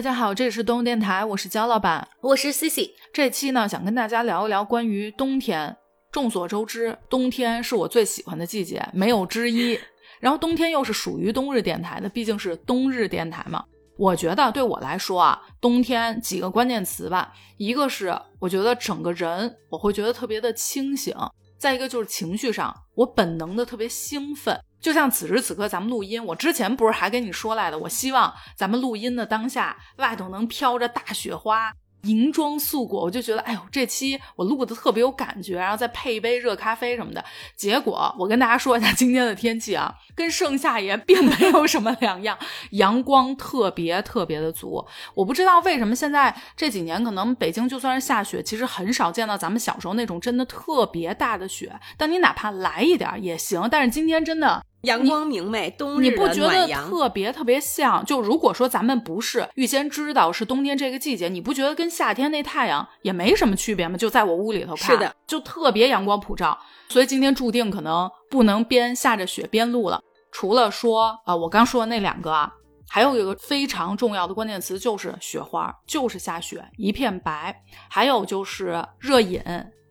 大家好，这里是东电台，我是焦老板，我是 Cici。这期呢，想跟大家聊一聊关于冬天。众所周知，冬天是我最喜欢的季节，没有之一。然后冬天又是属于冬日电台的，毕竟是冬日电台嘛。我觉得对我来说啊，冬天几个关键词吧，一个是我觉得整个人我会觉得特别的清醒，再一个就是情绪上，我本能的特别兴奋。就像此时此刻咱们录音，我之前不是还跟你说来的，我希望咱们录音的当下外头能飘着大雪花。银装素裹，我就觉得，哎呦，这期我录的特别有感觉，然后再配一杯热咖啡什么的。结果我跟大家说一下今天的天气啊，跟盛夏也并没有什么两样，阳光特别特别的足。我不知道为什么现在这几年可能北京就算是下雪，其实很少见到咱们小时候那种真的特别大的雪。但你哪怕来一点也行。但是今天真的。阳光明媚，冬日你不觉得特别特别像？就如果说咱们不是预先知道是冬天这个季节，你不觉得跟夏天那太阳也没什么区别吗？就在我屋里头看，是的，就特别阳光普照。所以今天注定可能不能边下着雪边录了。除了说啊，我刚说的那两个啊，还有一个非常重要的关键词就是雪花，就是下雪，一片白。还有就是热饮，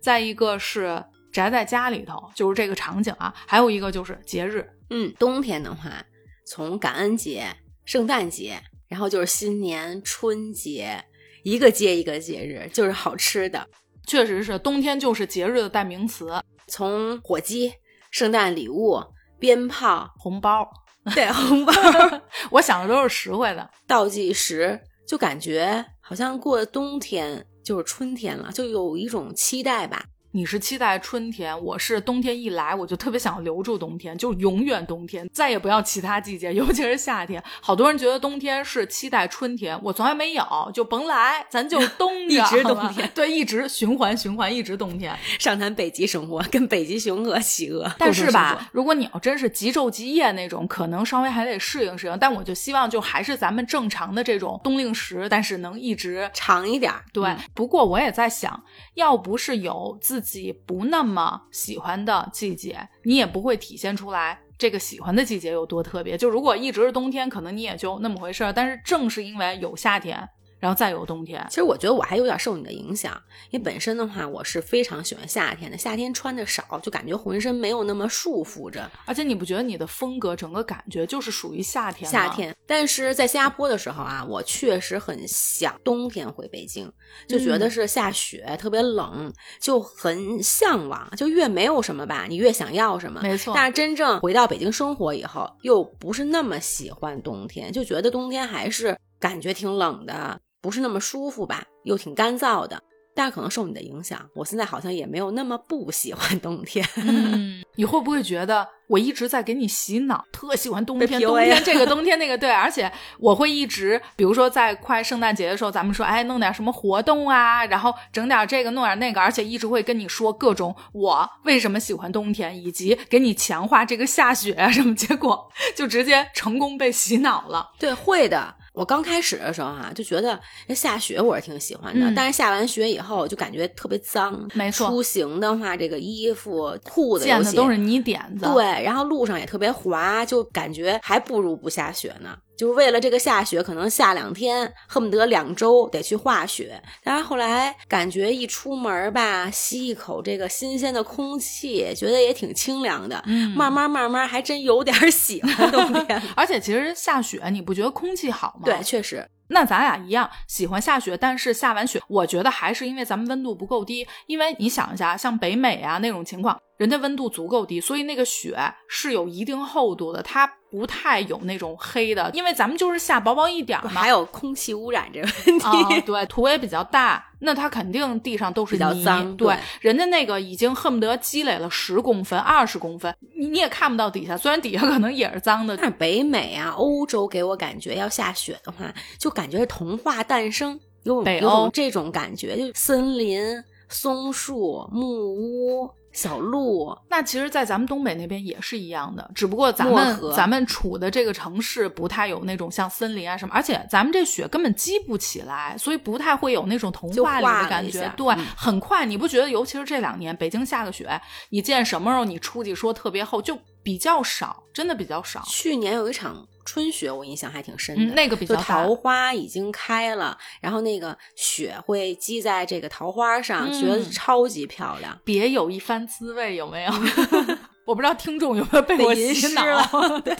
再一个是宅在家里头，就是这个场景啊。还有一个就是节日。嗯，冬天的话，从感恩节、圣诞节，然后就是新年、春节，一个接一个节日，就是好吃的，确实是冬天就是节日的代名词。从火鸡、圣诞礼物、鞭炮、红包，对红包，我想的都是实惠的。倒计时，就感觉好像过冬天就是春天了，就有一种期待吧。你是期待春天，我是冬天一来我就特别想留住冬天，就永远冬天，再也不要其他季节，尤其是夏天。好多人觉得冬天是期待春天，我从来没有，就甭来，咱就 冬着，一直冬天，对，一直循环循环，一直冬天。上谈北极生活，跟北极熊和企鹅，但是吧，如果你要真是极昼极夜那种，可能稍微还得适应适应。但我就希望就还是咱们正常的这种冬令时，但是能一直长一点。对，不过我也在想，要不是有自。自己不那么喜欢的季节，你也不会体现出来这个喜欢的季节有多特别。就如果一直是冬天，可能你也就那么回事儿。但是正是因为有夏天。然后再有冬天，其实我觉得我还有点受你的影响，因为本身的话我是非常喜欢夏天的，夏天穿的少，就感觉浑身没有那么束缚着。而且你不觉得你的风格整个感觉就是属于夏天？夏天。但是在新加坡的时候啊，我确实很想冬天回北京，就觉得是下雪特别冷，就很向往。就越没有什么吧，你越想要什么。没错。但是真正回到北京生活以后，又不是那么喜欢冬天，就觉得冬天还是感觉挺冷的。不是那么舒服吧，又挺干燥的。但是可能受你的影响，我现在好像也没有那么不喜欢冬天。嗯，你会不会觉得我一直在给你洗脑，特喜欢冬天？冬天这个 冬天那个对，而且我会一直，比如说在快圣诞节的时候，咱们说哎弄点什么活动啊，然后整点这个弄点那个，而且一直会跟你说各种我为什么喜欢冬天，以及给你强化这个下雪啊什么，结果就直接成功被洗脑了。对，会的。我刚开始的时候哈，就觉得下雪我是挺喜欢的，但是下完雪以后就感觉特别脏。没错，出行的话，这个衣服、裤子溅的都是泥点子。对，然后路上也特别滑，就感觉还不如不下雪呢。就是为了这个下雪，可能下两天，恨不得两周得去化雪。但是后来感觉一出门吧，吸一口这个新鲜的空气，觉得也挺清凉的。嗯，慢慢慢慢还真有点喜欢冬天。而且其实下雪，你不觉得空气好吗？对，确实。那咱俩一样喜欢下雪，但是下完雪，我觉得还是因为咱们温度不够低。因为你想一下，像北美啊那种情况，人家温度足够低，所以那个雪是有一定厚度的，它不太有那种黑的。因为咱们就是下薄薄一点嘛，还有空气污染这个问题。对，土也比较大，那它肯定地上都是泥。对，人家那个已经恨不得积累了十公分、二十公分，你你也看不到底下，虽然底下可能也是脏的。但是北美啊、欧洲给我感觉要下雪的话，就。感觉是童话诞生，有有这种感觉，就森林、松树、木屋、小路。那其实，在咱们东北那边也是一样的，只不过咱们咱们处的这个城市不太有那种像森林啊什么，而且咱们这雪根本积不起来，所以不太会有那种童话里的感觉。对，很快，你不觉得？尤其是这两年，北京下个雪，你见什么时候你出去说特别厚，就比较少，真的比较少。去年有一场。春雪，我印象还挺深嗯，的。那个比较大就桃花已经开了，然后那个雪会积在这个桃花上，嗯觉得超级漂亮。别有一番滋味，有没有？我不知道听众有没有被我洗脑。对，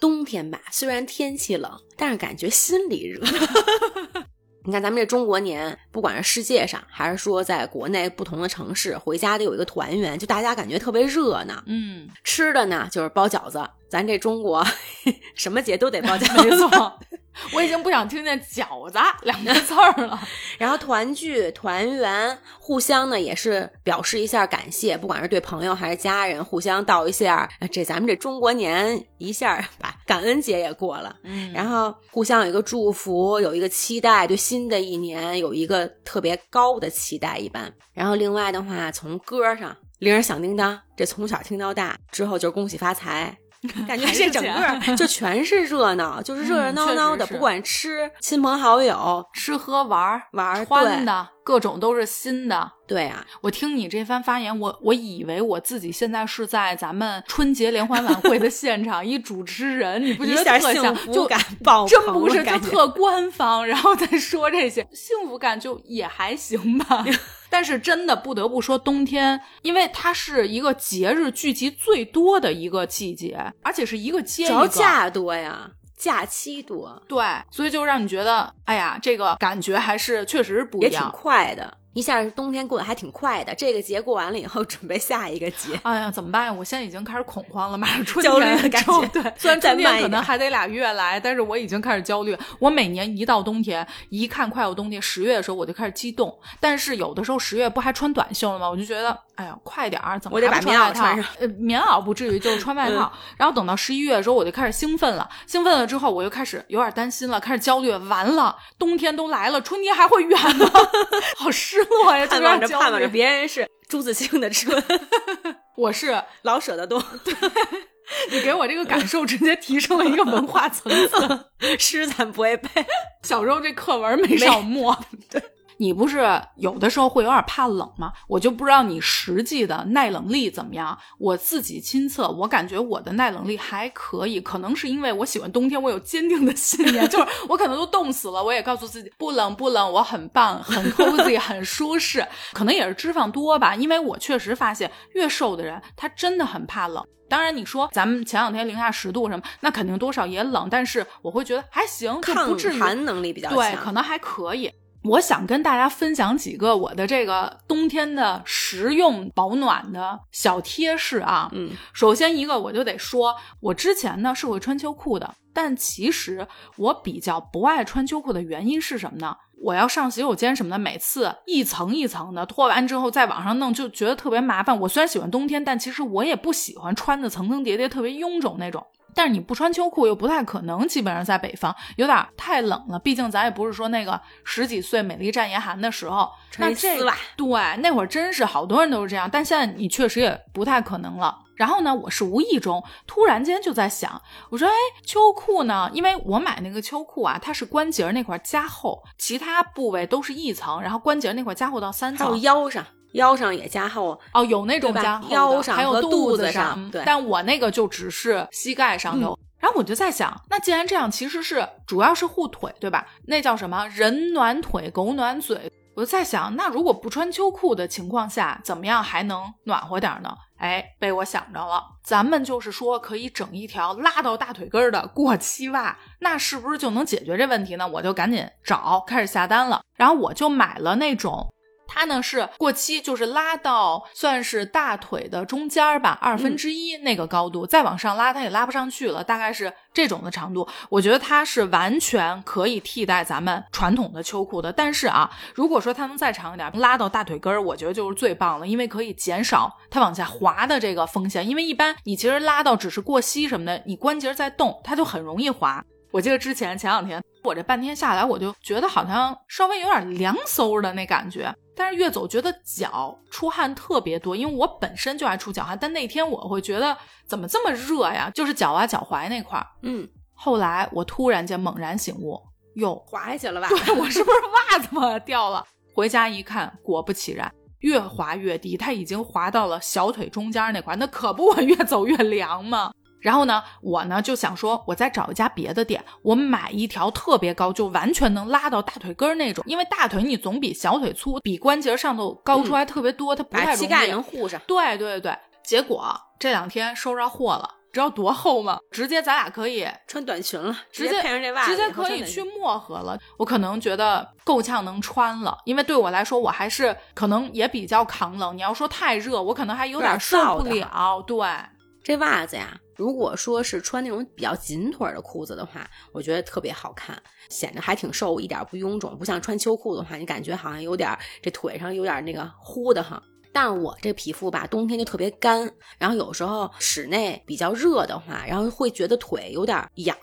冬天吧，虽然天气冷，但是感觉心里热。你看咱们这中国年，不管是世界上还是说在国内不同的城市，回家得有一个团圆，就大家感觉特别热闹。嗯，吃的呢就是包饺子，咱这中国 什么节都得包饺没子。错，我已经不想听见“饺子”两个字儿了。然后团聚团圆，互相呢也是表示一下感谢，不管是对朋友还是家人，互相道一下，呃这咱们这中国年一下把感恩节也过了。嗯然后互相有一个祝福，有一个期待，对新的一年有一个特别高的期待一般。然后另外的话，从歌上铃儿响叮当，这从小听到大，之后就是恭喜发财。感觉这整个就全是热闹，就是热热嗯闹闹的，不管吃亲朋好友吃喝玩儿玩儿，穿的各种都是新的。对对啊，我听你这番发言，我我以为我自己现在是在咱们春节联欢晚会的现场，一主持人，你不觉得特像？就幸福感爆真不是，就特官方，然后再说这些，幸福感就也还行吧。但是真的不得不说，冬天，因为它是一个节日聚集最多的一个季节，而且是一个接一个。主要假多呀，假期多，对，所以就让你觉得，哎呀，这个感觉还是确实是不也挺一样。快的。一下冬天过得还挺快的，这个节过完了以后，准备下一个节。哎呀，怎么办呀？我现在已经开始恐慌了，马上春焦虑天的感觉 对，虽然再春天慢可能还得俩月来，但是我已经开始焦虑。我每年一到冬天，一看快要冬天，十月的时候我就开始激动。但是有的时候十月不还穿短袖了吗？我就觉得，哎呀，快点儿，怎么我得还不把棉袄穿上？呃，棉袄不至于，就是穿外套。然后等到十一月的时候，我就开始兴奋了。兴奋了之后，我又开始有点担心了，开始焦虑。完了，冬天都来了，春天还会远吗？好失落呀，就盼望着盼望着，虑。别人是朱自清的春，我是老舍的冬，你给我这个感受直接提升了一个文化层次。诗咱不会背。小时候这课文没少默。对。你不是有的时候会有点怕冷吗？我就不知道你实际的耐冷力怎么样。我自己亲测，我感觉我的耐冷力还可以，可能是因为我喜欢冬天，我有坚定的信念，就是我可能都冻死了，我也告诉自己不冷不冷，我很棒，很 cozy，很舒适。可能也是脂肪多吧，因为我确实发现越瘦的人他真的很怕冷。当然，你说咱们前两天零下十度什么，那肯定多少也冷，但是我会觉得还行，就不抗至于寒能力比较强，对，可能还可以。我想跟大家分享几个我的这个冬天的实用保暖的小贴士啊。嗯，首先一个我就得说，我之前呢是会穿秋裤的，但其实我比较不爱穿秋裤的原因是什么呢？我要上洗手间什么的，每次一层一层的脱完之后再往上弄，就觉得特别麻烦。我虽然喜欢冬天，但其实我也不喜欢穿的层层叠叠、特别臃肿那种。但是你不穿秋裤又不太可能，基本上在北方有点太冷了。毕竟咱也不是说那个十几岁美丽战严寒的时候，那这穿一丝袜对那会儿真是好多人都是这样，但现在你确实也不太可能了。然后呢，我是无意中突然间就在想，我说，哎，秋裤呢？因为我买那个秋裤啊，它是关节那块加厚，其他部位都是一层，然后关节那块加厚到三还有。腰上，腰上也加厚，哦，有那种加厚的腰上还有肚子子上对但我那个就只是膝盖上有。然后我就在想，那既然这样，其实是主要是护腿，对吧？那叫什么？人暖腿，狗暖嘴。我就在想，那如果不穿秋裤的情况下，怎么样还能暖和点呢？哎，被我想着了，咱们就是说可以整一条拉到大腿根儿的过膝袜，那是不是就能解决这问题呢？我就赶紧找，开始下单了，然后我就买了那种。它呢是过膝，就是拉到算是大腿的中间儿吧，二分之一那个高度，再往上拉它也拉不上去了，大概是这种的长度。我觉得它是完全可以替代咱们传统的秋裤的。但是啊，如果说它能再长一点，拉到大腿根儿，我觉得就是最棒了，因为可以减少它往下滑的这个风险。因为一般你其实拉到只是过膝什么的，你关节在动，它就很容易滑。我记得之前前两天我这半天下来，我就觉得好像稍微有点凉飕的那感觉，但是越走觉得脚出汗特别多，因为我本身就爱出脚汗，但那天我会觉得怎么这么热呀？就是脚啊脚踝那块儿。嗯，后来我突然间猛然醒悟，哟，滑下去了吧？对我是不是袜子嘛掉了？回家一看，果不其然，越滑越低，它已经滑到了小腿中间那块儿，那可不我越走越凉吗？然后呢，我呢就想说，我再找一家别的店，我买一条特别高，就完全能拉到大腿根儿那种。因为大腿你总比小腿粗，比关节上头高出来特别多，它不太容易。膝盖能护上。对对对，结果这两天收着货了，知道多厚吗？直接咱俩可以穿短裙了，直接配上这袜子，直接可以去漠河了。我可能觉得够呛能穿了，因为对我来说，我还是可能也比较抗冷。你要说太热，我可能还有点受不了。对，这袜子呀。如果说是穿那种比较紧腿的裤子的话，我觉得特别好看，显得还挺瘦，一点不臃肿，不像穿秋裤的话，你感觉好像有点这腿上有点那个呼的哈。但我这皮肤吧，冬天就特别干，然后有时候室内比较热的话，然后会觉得腿有点痒。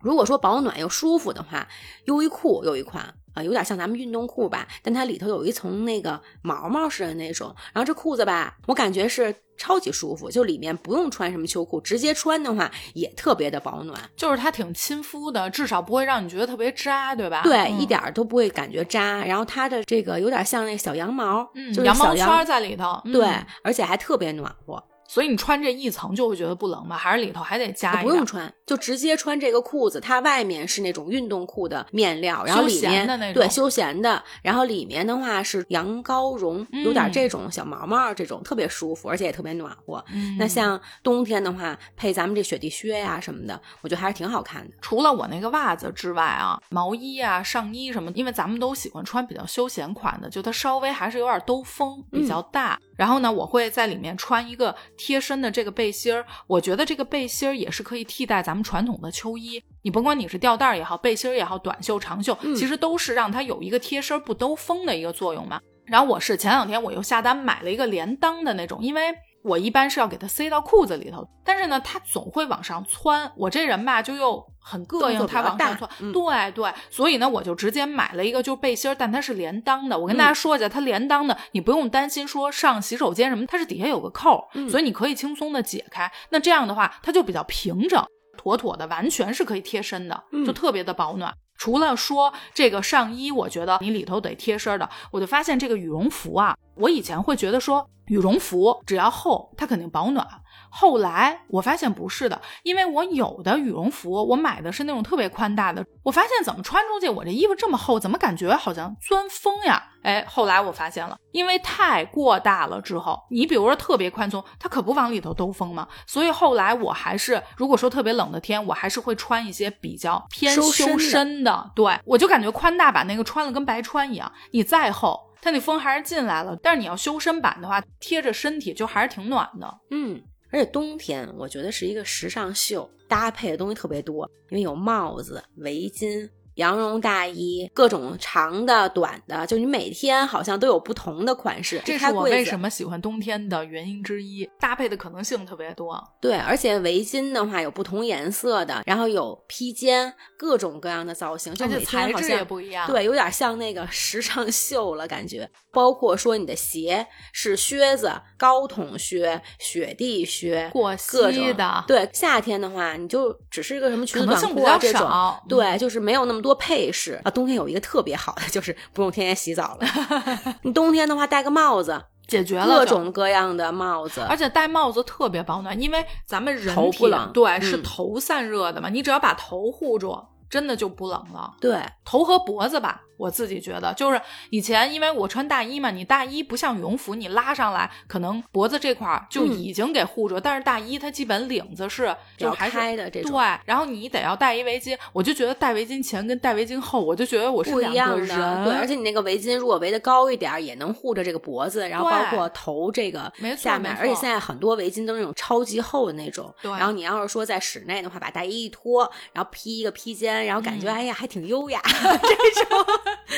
如果说保暖又舒服的话，优衣库有一款。有点像咱们运动裤吧，但它里头有一层那个毛毛似的那种。然后这裤子吧，我感觉是超级舒服，就里面不用穿什么秋裤，直接穿的话也特别的保暖。就是它挺亲肤的，至少不会让你觉得特别扎，对吧？对，一点都不会感觉扎。然后它的这个有点像那小羊毛，就是羊毛圈在里头。对，而且还特别暖和。所以你穿这一层就会觉得不冷吗？还是里头还得加？不用穿，就直接穿这个裤子。它外面是那种运动裤的面料，然后里面对休闲的，然后里面的话是羊羔绒，有点这种小毛毛，这种特别舒服，而且也特别暖和。那像冬天的话，配咱们这雪地靴呀什么的，我觉得还是挺好看的。除了我那个袜子之外啊，毛衣啊、上衣什么，因为咱们都喜欢穿比较休闲款的，就它稍微还是有点兜风，比较大。然后呢，我会在里面穿一个。贴身的这个背心儿，我觉得这个背心儿也是可以替代咱们传统的秋衣。你甭管你是吊带儿也好，背心儿也好，短袖、长袖，其实都是让它有一个贴身不兜风的一个作用嘛。然后我是前两天我又下单买了一个连裆的那种，因为。我一般是要给它塞到裤子里头，但是呢，它总会往上窜。我这人吧，就又很膈应它往上窜。对对，所以呢，我就直接买了一个就背心儿，但它是连裆的。我跟大家说一下，它连裆的，你不用担心说上洗手间什么，它是底下有个扣，所以你可以轻松的解开。那这样的话，它就比较平整，妥妥的，完全是可以贴身的，就特别的保暖。除了说这个上衣，我觉得你里头得贴身的，我就发现这个羽绒服啊，我以前会觉得说。羽绒服只要厚，它肯定保暖。后来我发现不是的，因为我有的羽绒服，我买的是那种特别宽大的，我发现怎么穿出去，我这衣服这么厚，怎么感觉好像钻风呀？哎，后来我发现了，因为太过大了之后，你比如说特别宽松，它可不往里头兜风吗？所以后来我还是，如果说特别冷的天，我还是会穿一些比较偏修身的。对，我就感觉宽大版那个穿了跟白穿一样，你再厚。它那风还是进来了，但是你要修身版的话，贴着身体就还是挺暖的。嗯，而且冬天我觉得是一个时尚秀，搭配的东西特别多，因为有帽子、围巾。羊绒大衣，各种长的、短的，就你每天好像都有不同的款式。这是我为什么喜欢冬天的原因之一，搭配的可能性特别多。对，而且围巾的话有不同颜色的，然后有披肩，各种各样的造型，就每天好像不一样。对，有点像那个时尚秀了感觉。包括说你的鞋是靴子、高筒靴、雪地靴，过膝的。对，夏天的话你就只是一个什么裙子短裤啊这种，对，就是没有那么多。配饰啊！冬天有一个特别好的，就是不用天天洗澡了。你冬天的话，戴个帽子，解决了各种各样的帽子，而且戴帽子特别保暖，因为咱们人头不冷，对，是头散热的嘛。你只要把头护住，真的就不冷了。对，头和脖子吧。我自己觉得，就是以前因为我穿大衣嘛，你大衣不像羽绒服，你拉上来可能脖子这块就已经给护住，但是大衣它基本领子是就还开的这种。对，然后你得要戴一围巾，我就觉得戴围巾前跟戴围巾后，我就觉得我是两个人。对，而且你那个围巾如果围的高一点，也能护着这个脖子，然后包括头这个下面。而且现在很多围巾都是那种超级厚的那种。对。然后你要是说在室内的话，把大衣一脱，然后披一个披肩，然后感觉哎呀还挺优雅 这种。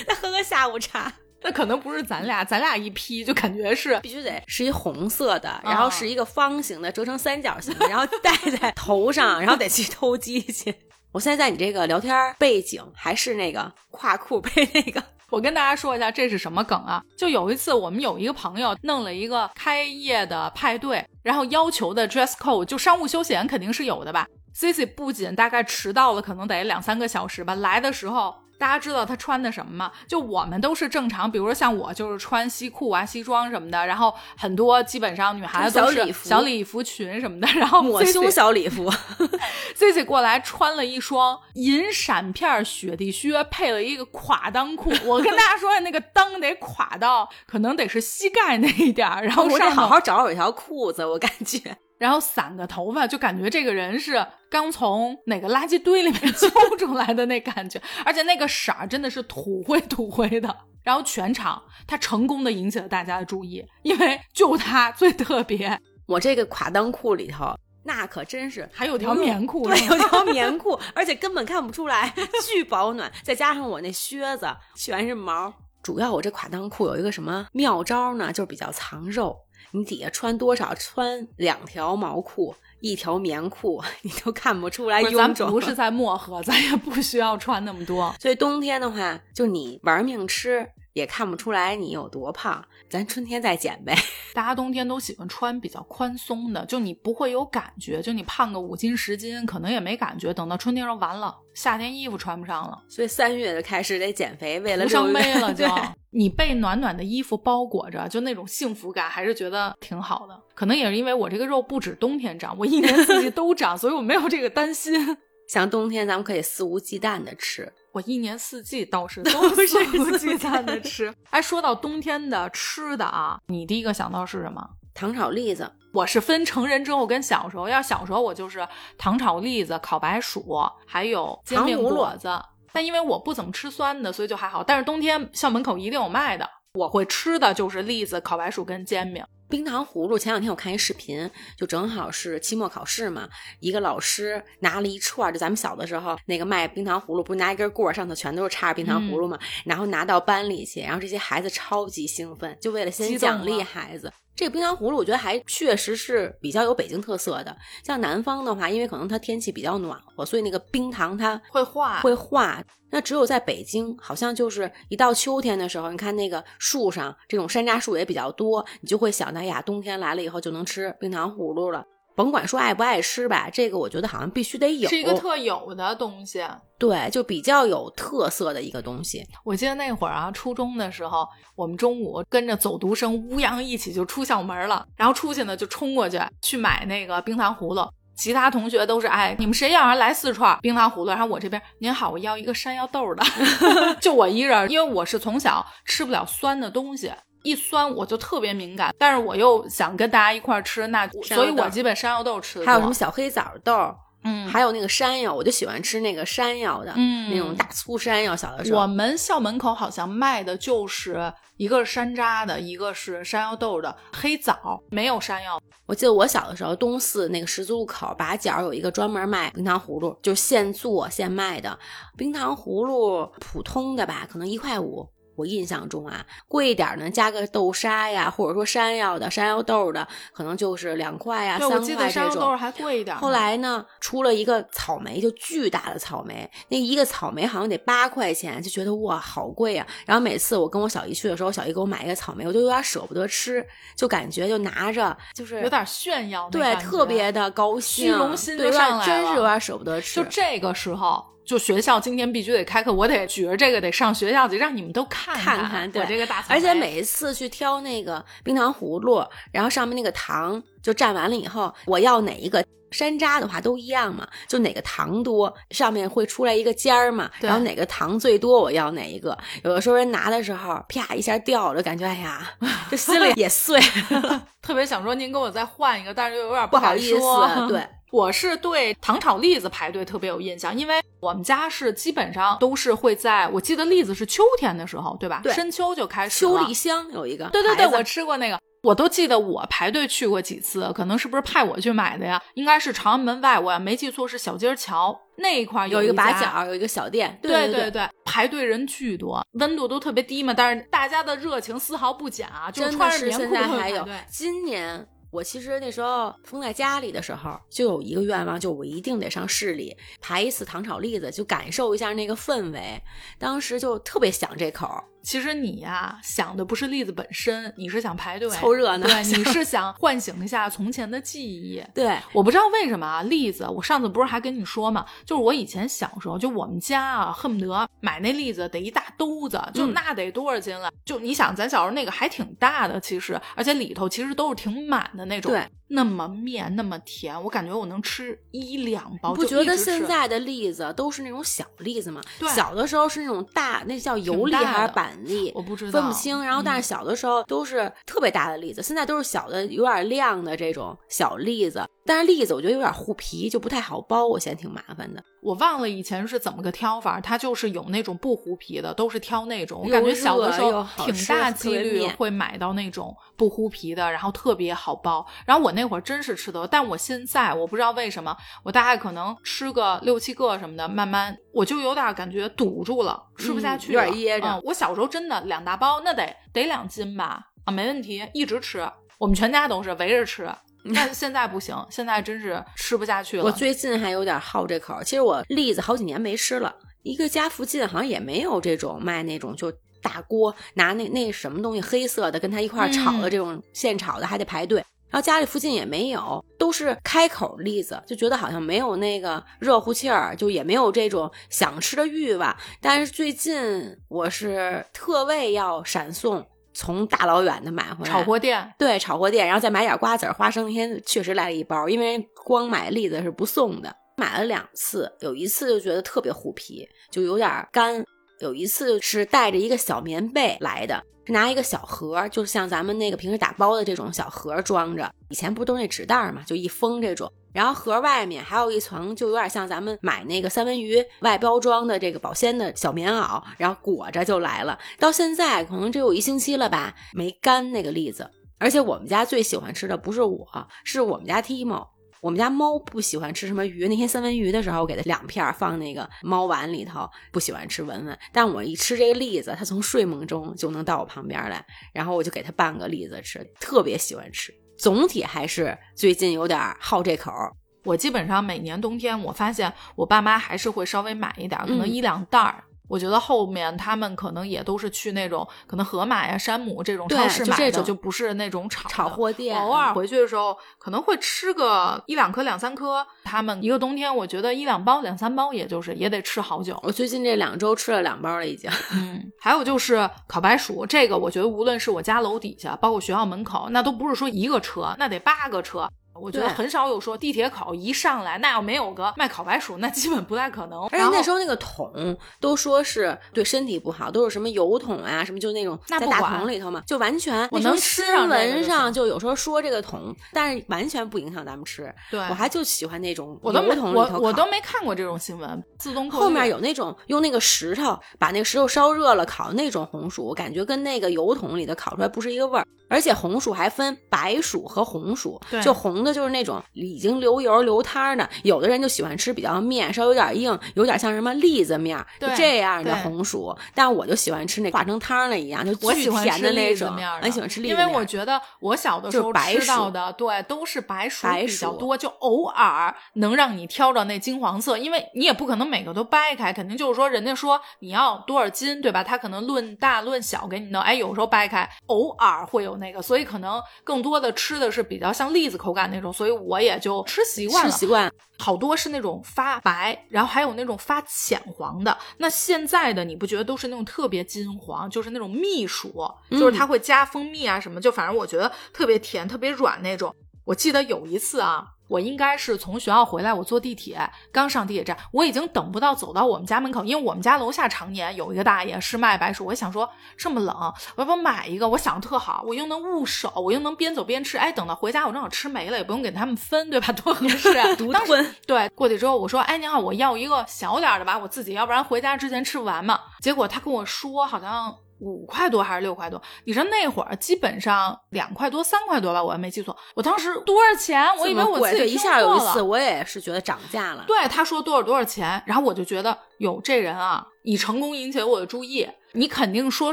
再喝个下午茶，那可能不是咱俩，咱俩一批就感觉是必须得是一红色的，然后是一个方形的，折成三角形，然后戴在头上，然后得去偷鸡去。我现在在你这个聊天背景还是那个跨裤配那个，我跟大家说一下这是什么梗啊？就有一次我们有一个朋友弄了一个开业的派对，然后要求的 dress code 就商务休闲肯定是有的吧？Cici 不仅大概迟到了，可能得两三个小时吧，来的时候。大家知道他穿的什么吗？就我们都是正常，比如说像我就是穿西裤啊、西装什么的，然后很多基本上女孩子都是小礼服小礼服裙什么的，然后抹胸小礼服，C C 过来穿了一双银闪片雪地靴，配了一个垮裆裤。我跟大家说，那个裆得垮到可能得是膝盖那一点儿，然后我得上好好找找一条裤子，我感觉。然后散个头发，就感觉这个人是刚从哪个垃圾堆里面 揪出来的那感觉，而且那个色儿真的是土灰土灰的。然后全场他成功的引起了大家的注意，因为就他最特别，我这个垮裆裤里头，那可真是还有条棉裤，对，有条棉裤，而且根本看不出来，巨保暖。再加上我那靴子全是毛，主要我这垮裆裤有一个什么妙招呢？就是比较藏肉。你底下穿多少？穿两条毛裤，一条棉裤，你都看不出来臃肿咱。不是在漠河，咱也不需要穿那么多。所以冬天的话，就你玩命吃，也看不出来你有多胖。咱春天再减呗。大家冬天都喜欢穿比较宽松的，就你不会有感觉，就你胖个五斤十斤，可能也没感觉。等到春天时候完了，夏天衣服穿不上了，所以三月就开始得减肥，为了无伤六月悲了就对。你被暖暖的衣服包裹着，就那种幸福感，还是觉得挺好的。可能也是因为我这个肉不止冬天长，我一年四季都长，所以我没有这个担心。像冬天咱们可以肆无忌惮的吃，我一年四季倒是 都肆无忌忌惮的吃。哎，说到冬天的吃的啊，你第一个想到是什么？糖炒栗子，我是分成人之后跟小时候，要小时候我就是糖炒栗子、烤白薯，还有煎饼果子。但因为我不怎么吃酸的，所以就还好。但是冬天校门口一定有卖的，我会吃的就是栗子、烤白薯跟煎饼。冰糖葫芦。前两天我看一视频，就正好是期末考试嘛，一个老师拿了一串儿，就咱们小的时候那个卖冰糖葫芦，不是拿一根棍儿上头全都是插着冰糖葫芦嘛，然后拿到班里去，然后这些孩子超级兴奋，就为了先奖励孩子。这个冰糖葫芦，我觉得还确实是比较有北京特色的。像南方的话，因为可能它天气比较暖和，所以那个冰糖它会化，会化。那只有在北京，好像就是一到秋天的时候，你看那个树上这种山楂树也比较多，你就会想到哎呀，冬天来了以后就能吃冰糖葫芦了。甭管说爱不爱吃吧，这个我觉得好像必须得有，是一个特有的东西。对，就比较有特色的一个东西。我记得那会儿啊，初中的时候，我们中午跟着走读生乌泱一起就出校门了，然后出去呢就冲过去去买那个冰糖葫芦。其他同学都是哎，你们谁要来四串冰糖葫芦？然后我这边您好，我要一个山药豆的，就我一人，因为我是从小吃不了酸的东西。一酸我就特别敏感，但是我又想跟大家一块儿吃，那所以我基本山药豆吃的还有什么小黑枣豆，嗯，还有那个山药，我就喜欢吃那个山药的，嗯那种大粗山药。小的时候，我们校门口好像卖的就是一个是山楂的，一个是山药豆的，黑枣没有山药。我记得我小的时候，东四那个十字路口把角有一个专门卖冰糖葫芦，就现做现卖的冰糖葫芦，普通的吧，可能一块五。我印象中啊，贵一点呢，加个豆沙呀，或者说山药的、山药豆的，可能就是两块呀、对，三我记得块这种。山药豆还贵一点呢。后来呢，出了一个草莓，就巨大的草莓，那一个草莓好像得八块钱，就觉得哇，好贵啊！然后每次我跟我小姨去的时候，我小姨给我买一个草莓，我就有点舍不得吃，就感觉就拿着就是有点炫耀对，特别的高兴，虚荣心上来了真是有点舍不得吃。就这个时候，就学校今天必须得开课，我得举着这个得上学校去，让你们都看看我这个大草。而且每一次去挑那个冰糖葫芦，然后上面那个糖就蘸完了以后，我要哪一个山楂的话都一样嘛，就哪个糖多，上面会出来一个尖儿嘛，然后哪个糖最多，我要哪一个。有的时候人拿的时候，啪一下掉了，感觉哎呀，这心里也碎，特别想说您给我再换一个，但是又有点不好意思。对，我是对糖炒栗子排队特别有印象，因为我们家是基本上都是会在，我记得栗子是秋天的时候，对吧？对深秋就开始了秋梨香有一个，对对对，我吃过那个，我都记得我排队去过几次，可能是不是派我去买的呀？应该是长安门外，我要没记错是小街桥那一块儿有一个。把角，有一个小店，对对对，排队人巨多，温度都特别低嘛，但是大家的热情丝毫不减啊，就穿着棉裤还有。今年我其实那时候封在家里的时候，就有一个愿望，就我一定得上市里排一次糖炒栗子，就感受一下那个氛围。当时就特别想这口，其实你呀、想的不是栗子本身，你是想排队凑热闹对，你是想唤醒一下从前的记忆。对，我不知道为什么啊，栗子，我上次不是还跟你说嘛，就是我以前小时候，就我们家啊，恨不得买那栗子得一大兜子，就嗯那得多少斤了？就你想，咱小时候那个还挺大的，其实，而且里头其实都是挺满的那种，对，那么面那么甜，我感觉我能吃一两包，不觉得现在的栗子都是那种小栗子吗？对小的时候是那种大，那叫油栗还是板栗？我不知道分不清。然后，但嗯是小的时候都是特别大的栗子，现在都是小的，有点亮的这种小栗子。但是栗子我觉得有点护皮，就不太好剥，我嫌挺麻烦的。我忘了以前是怎么个挑法，它就是有那种不糊皮的，都是挑那种。我感觉小的时候挺大几率会买到那种不糊皮的，然后特别好剥。然后我那会儿真是吃的，但我现在我不知道为什么，我大概可能吃个六七个什么的，慢慢我就有点感觉堵住了，吃不下嗯去了，有点噎着嗯我小时候真的两大包，那得得两斤吧？啊，没问题，一直吃，我们全家都是围着吃。但现在不行，现在真是吃不下去了。我最近还有点好这口儿，其实我栗子好几年没吃了。一个家附近好像也没有这种卖那种就大锅拿那那什么东西黑色的跟他一块儿炒的嗯这种现炒的，还得排队。然后家里附近也没有，都是开口栗子，就觉得好像没有那个热乎气儿，就也没有这种想吃的欲望。但是最近我是特为要闪送，从大老远的买回来炒货店，对，炒货店，然后再买点瓜子儿、花生。那天确实来了一包，因为光买栗子是不送的，买了两次，有一次就觉得特别虎皮，就有点干；有一次是带着一个小棉被来的，是拿一个小盒儿，就像咱们那个平时打包的这种小盒装着。以前不都是那纸袋儿嘛，就一封这种。然后盒外面还有一层，就有点像咱们买那个三文鱼外包装的这个保鲜的小棉袄，然后裹着就来了。到现在可能只有一星期了吧，没干那个栗子。而且我们家最喜欢吃的不是我，是我们家 Timo。我们家猫不喜欢吃什么鱼，那天三文鱼的时候，我给它两片儿放那个猫碗里头，不喜欢吃文文。但我一吃这个栗子，它从睡梦中就能到我旁边来，然后我就给它半个栗子吃，特别喜欢吃。总体还是最近有点好这口儿，我基本上每年冬天，我发现我爸妈还是会稍微买一点儿，可能嗯一两袋儿。我觉得后面他们可能也都是去那种可能盒马呀、山姆这种超市买的，就这种就不是那种炒炒货店偶尔回去的时候可能会吃个一两颗、两三颗。他们一个冬天，我觉得一两包、两三包，也就是也得吃好久。我最近这两周吃了两包了，已经。嗯，还有就是烤白薯，这个我觉得无论是我家楼底下，包括学校门口，那都不是说一个车，那得八个车。我觉得很少有说地铁口一上来，那要没有个卖烤白薯，那基本不太可能。而且那时候那个桶都说是对身体不好，都是什么油桶啊，什么就那种在大桶里头嘛，就完全我那能吃新闻上就有时候说这个桶，但是完全不影响咱们吃。对，我还就喜欢那种我都没油桶里我头烤我都没看过这种新闻，自动扣后面有那种用那个石头把那个石头烧热了烤那种红薯，我感觉跟那个油桶里的烤出来不是一个味儿。而且红薯还分白薯和红薯，就红的就是那种已经流油流汤儿的，有的人就喜欢吃比较面，稍微有点硬，有点像什么栗子面儿，这样的红薯。但我就喜欢吃那化成汤了一样，就巨甜的那种，很喜欢吃栗子因面因。为我觉得我小的时候白吃到的，对，都是白薯白比较薯多，就偶尔能让你挑着那金黄色，因为你也不可能每个都掰开，肯定就是说人家说你要多少斤，对吧？他可能论大论小给你弄，哎，有时候掰开，偶尔会有那个，所以可能更多的吃的是比较像栗子口感那种，所以我也就吃习惯了。吃习惯，好多是那种发白，然后还有那种发浅黄的。那现在的你不觉得都是那种特别金黄，就是那种蜜薯，就是它会加蜂蜜啊什么，就反正我觉得特别甜、特别软那种。我记得有一次啊，我应该是从学校回来，我坐地铁，刚上地铁站，我已经等不到走到我们家门口，因为我们家楼下常年有一个大爷是卖白薯，我想说这么冷，我要不买一个？我想的特好，我又能捂手，我又能边走边吃，哎，等到回家我正好吃没了，也不用给他们分，对吧？多合适啊！独当。对，过去之后我说，哎，你好，我要一个小点儿的吧，我自己要不然回家之前吃不完嘛。结果他跟我说，好像五块多还是六块多。你说那会儿基本上两块多、三块多吧，我还没记错。我当时多少钱？我以为我自己听一下有一次我也是觉得涨价了。对，他说多少多少钱，然后我就觉得，有，这人啊，你成功引起了我的注意。你肯定说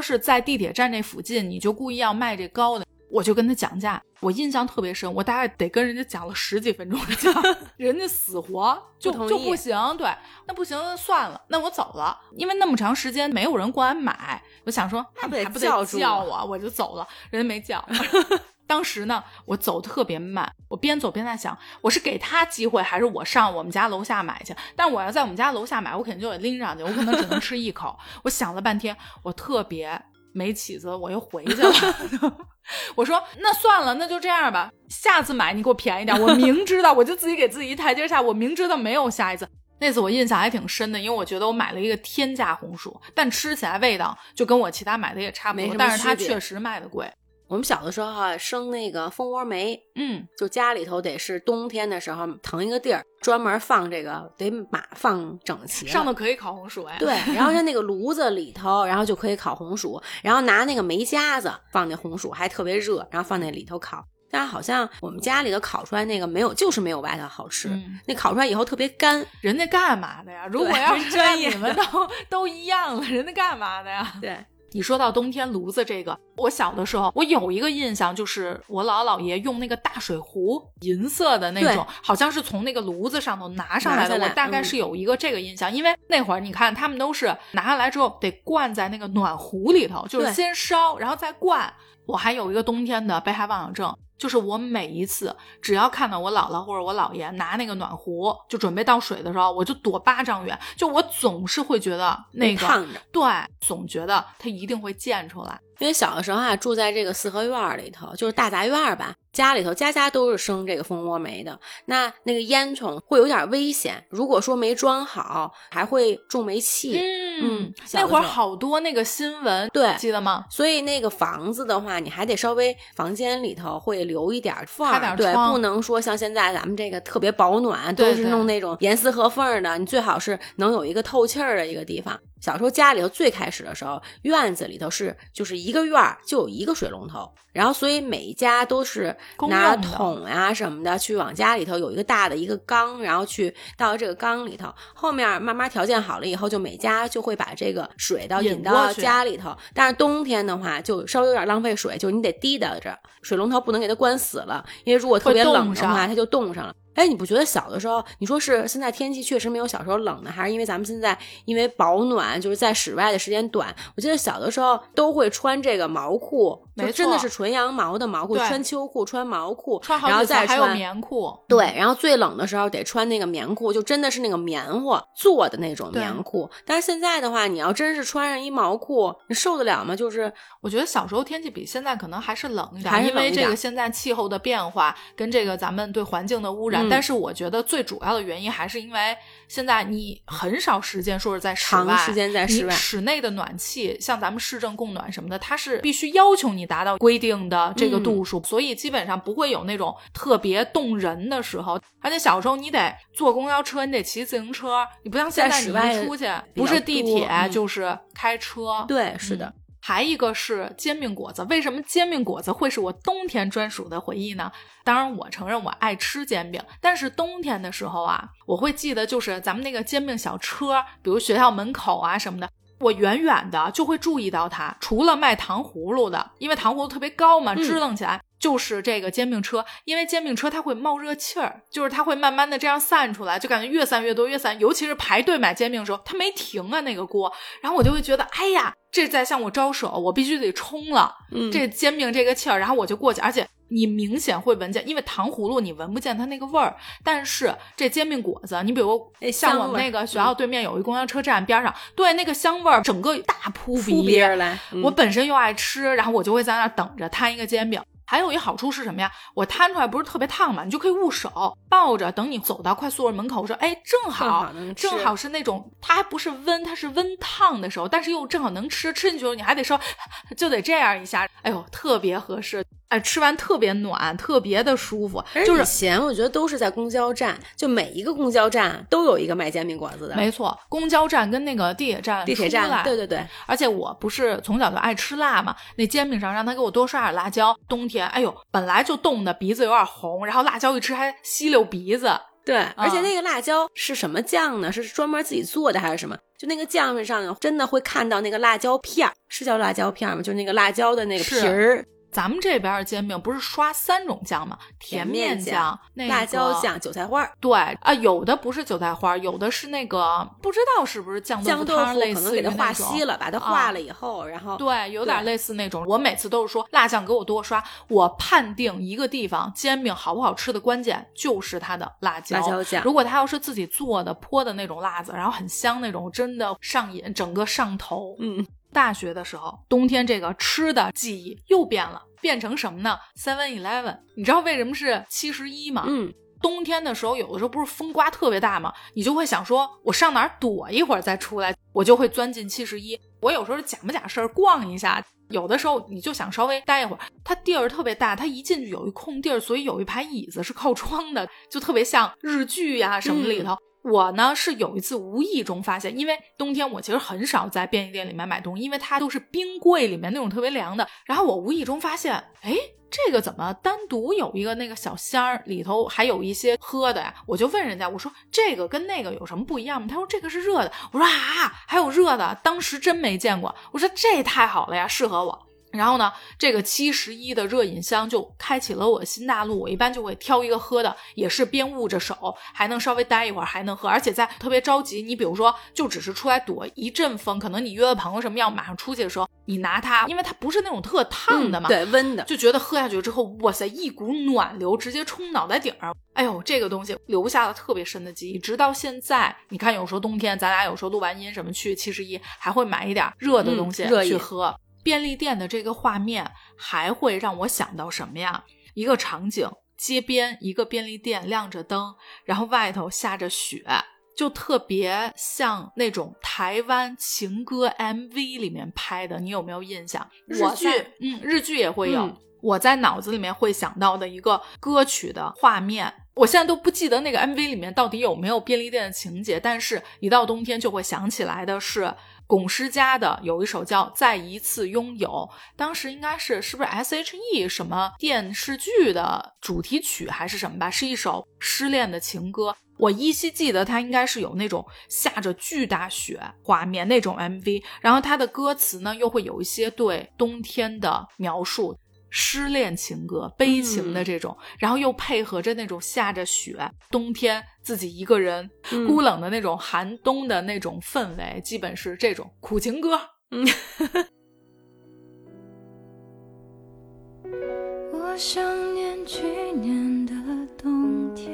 是在地铁站那附近，你就故意要卖这高的。我就跟他讲价，我印象特别深，我大概得跟人家讲了十几分钟 人家死活就不就不行，对，那不行，算了，那我走了，因为那么长时间没有人过来买，我想说那还不得叫叫我，我就走了，人家没叫。当时呢，我走特别慢，我边走边在想，我是给他机会，还是我上我们家楼下买去？但我要在我们家楼下买，我肯定就得拎上去，我可能只能吃一口。我想了半天，我特别没起子，我又回去了。我说那算了，那就这样吧，下次买你给我便宜点。我明知道，我就自己给自己一台阶下，我明知道没有下一次。那次我印象还挺深的，因为我觉得我买了一个天价红薯，但吃起来味道就跟我其他买的也差不多，但是它确实卖的贵。我们小的时候啊，生那个蜂窝煤，嗯，就家里头得是冬天的时候腾一个地儿，专门放这个，得码放整齐。上头可以烤红薯哎。对，然后在那个炉子里头，然后就可以烤红薯，然后拿那个煤夹子放那红薯，还特别热，然后放那里头烤。但是好像我们家里头烤出来那个没有，就是没有外头好吃。嗯那烤出来以后特别干。人家干嘛的呀？如果要是专业你们都 都一样了，人家干嘛的呀？对，你说到冬天炉子这个，我小的时候我有一个印象，就是我姥姥爷用那个大水壶，银色的那种，好像是从那个炉子上头拿上来的。来我大概嗯是有一个这个印象，因为那会儿你看他们都是拿下来之后得灌在那个暖壶里头，就是先烧，然后再灌。我还有一个冬天的被害妄想症，就是我每一次只要看到我姥姥或者我姥爷拿那个暖壶就准备倒水的时候，我就躲八丈远，就我总是会觉得那个。对，总觉得它一定会溅出来。因为小的时候啊，住在这个四合院儿里头，就是大杂院儿吧，家里头家家都是生这个蜂窝煤的。那那个烟囱会有点危险，如果说没装好，还会中煤气。嗯嗯那会儿好多那个新闻，对记得吗？所以那个房子的话，你还得稍微房间里头会留一点儿缝儿，对，不能说像现在咱们这个特别保暖，都是弄那种严丝合缝儿的。你最好是能有一个透气儿的一个地方。小时候家里头最开始的时候，院子里头是就是一个院儿就有一个水龙头，然后所以每一家都是拿桶啊什么的去往家里头有一个大的一个缸，然后去倒这个缸里头。后面慢慢条件好了以后，就每家就会把这个水到引引到家里头。但是冬天的话，就稍微有点浪费水，就是你得滴答着，水龙头不能给它关死了，因为如果特别冷的话，它就冻上了。哎，你不觉得小的时候，你说是现在天气确实没有小时候冷呢，还是因为咱们现在因为保暖，就是在室外的时间短？我记得小的时候都会穿这个毛裤，就没错真的是纯羊毛的毛裤，穿秋裤，穿毛裤，穿好然后再还有穿棉裤，对，然后最冷的时候得穿那个棉裤，就真的是那个棉花做的那种棉裤。但是现在的话，你要真是穿上一毛裤，你受得了吗？就是我觉得小时候天气比现在可能还是冷一点，还是因为这个现在气候的变化跟这个咱们对环境的污染。嗯但是我觉得最主要的原因还是因为现在你很少时间说是在室外，长时间在室外室内的暖气，像咱们市政供暖什么的，它是必须要求你达到规定的这个嗯度数，所以基本上不会有那种特别冻人的时候。而且小时候你得坐公交车，你得骑自行车，你不像现在你一出去不是地铁、嗯就是开车，对，是的。还一个是煎饼果子，为什么煎饼果子会是我冬天专属的回忆呢？当然，我承认我爱吃煎饼，但是冬天的时候啊，我会记得就是咱们那个煎饼小车，比如学校门口啊什么的。我远远的就会注意到它，除了卖糖葫芦的，因为糖葫芦特别高嘛，嗯支棱起来，就是这个煎饼车，因为煎饼车它会冒热气儿，就是它会慢慢的这样散出来，就感觉越散越多，越散。尤其是排队买煎饼的时候，它没停啊那个锅，然后我就会觉得，哎呀，这在向我招手，我必须得冲了。嗯，这煎饼这个气儿，然后我就过去，而且你明显会闻见，因为糖葫芦你闻不见它那个味儿，但是这煎饼果子，你比如像我们那个学校对面有一公交车站边上，对那个香味儿，整个大扑扑鼻鼻而来。嗯我本身又爱吃，然后我就会在那儿等着摊一个煎饼。还有一好处是什么呀？我摊出来不是特别烫嘛，你就可以捂手，抱着，等你走到快宿舍门口的时候，哎，正正好正好是那种它还不是温，它是温烫的时候，但是又正好能吃，吃进去了你还得说，就得这样一下，哎呦，特别合适，哎，吃完特别暖，特别的舒服，就是前我觉得都是在公交站，就每一个公交站都有一个卖煎饼果子的。没错，公交站跟那个地铁站地铁站，对对对，而且我不是从小就爱吃辣嘛，那煎饼上让他给我多刷点辣椒。冬天，哎呦，本来就冻的鼻子有点红，然后辣椒一吃还吸溜鼻子。对，而且嗯那个辣椒是什么酱呢？是专门自己做的还是什么？就那个酱上真的会看到那个辣椒片儿，是叫辣椒片儿吗？就是那个辣椒的那个皮儿。咱们这边的煎饼不是刷三种酱吗？甜面酱、那个、辣椒酱、韭菜花儿。对啊，有的不是韭菜花，有的是那个不知道是不是酱酱豆腐汤，类似于可能给它化稀了，把它化了以后，然后对，有点对类似那种。我每次都是说辣酱给我多刷。我判定一个地方煎饼好不好吃的关键就是它的辣椒。辣椒酱如果它要是自己做的泼的那种辣子，然后很香那种，真的上瘾，整个上头。嗯，大学的时候，冬天这个吃的记忆又变了，变成什么呢？Seven Eleven，你知道为什么是七十一吗？嗯，冬天的时候，有的时候不是风刮特别大吗？你就会想说，我上哪儿躲一会儿再出来，我就会钻进七十一。我有时候假不假事儿逛一下，有的时候你就想稍微待一会儿。它地儿特别大，它一进去有一空地儿，所以有一排椅子是靠窗的，就特别像日剧呀、什么里头。我呢是有一次无意中发现，因为冬天我其实很少在便利店里面买东西，因为它都是冰柜里面那种特别凉的。然后我无意中发现，哎，这个怎么单独有一个那个小箱儿，里头还有一些喝的呀？我就问人家，我说这个跟那个有什么不一样吗？他说这个是热的。我说啊，还有热的，当时真没见过。我说这太好了呀，适合我。然后呢，这个七十一的热饮箱就开启了我的新大陆。我一般就会挑一个喝的，也是边捂着手，还能稍微待一会儿，还能喝。而且在特别着急，你比如说就只是出来躲一阵风，可能你约了朋友什么要马上出去的时候，你拿它，因为它不是那种特烫的嘛，嗯对，温的。就觉得喝下去之后，哇塞，一股暖流直接冲脑袋顶儿。哎呦，这个东西留下了特别深的记忆，直到现在。你看，有时候冬天，咱俩有时候录完音什么去七十一，还会买一点热的东西去喝。便利店的这个画面还会让我想到什么呀？一个场景，街边一个便利店亮着灯，然后外头下着雪。就特别像那种台湾情歌 MV 里面拍的，你有没有印象？日剧嗯，日剧也会有。嗯我在脑子里面会想到的一个歌曲的画面，我现在都不记得那个 MV 里面到底有没有便利店的情节，但是一到冬天就会想起来的是巩诗佳的有一首叫《再一次拥有》，当时应该是是不是 S.H.E 什么电视剧的主题曲还是什么吧，是一首失恋的情歌。我依稀记得它应该是有那种下着巨大雪画面那种 MV，然后它的歌词呢又会有一些对冬天的描述。失恋情歌、悲情的这种，然后又配合着那种下着雪，冬天自己一个人、嗯孤冷的那种寒冬的那种氛围，基本是这种苦情歌。我想念去年的冬天，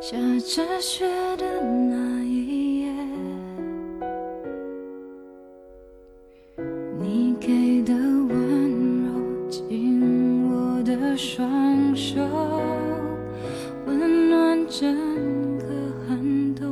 下着雪的那双手，温暖整个寒冬。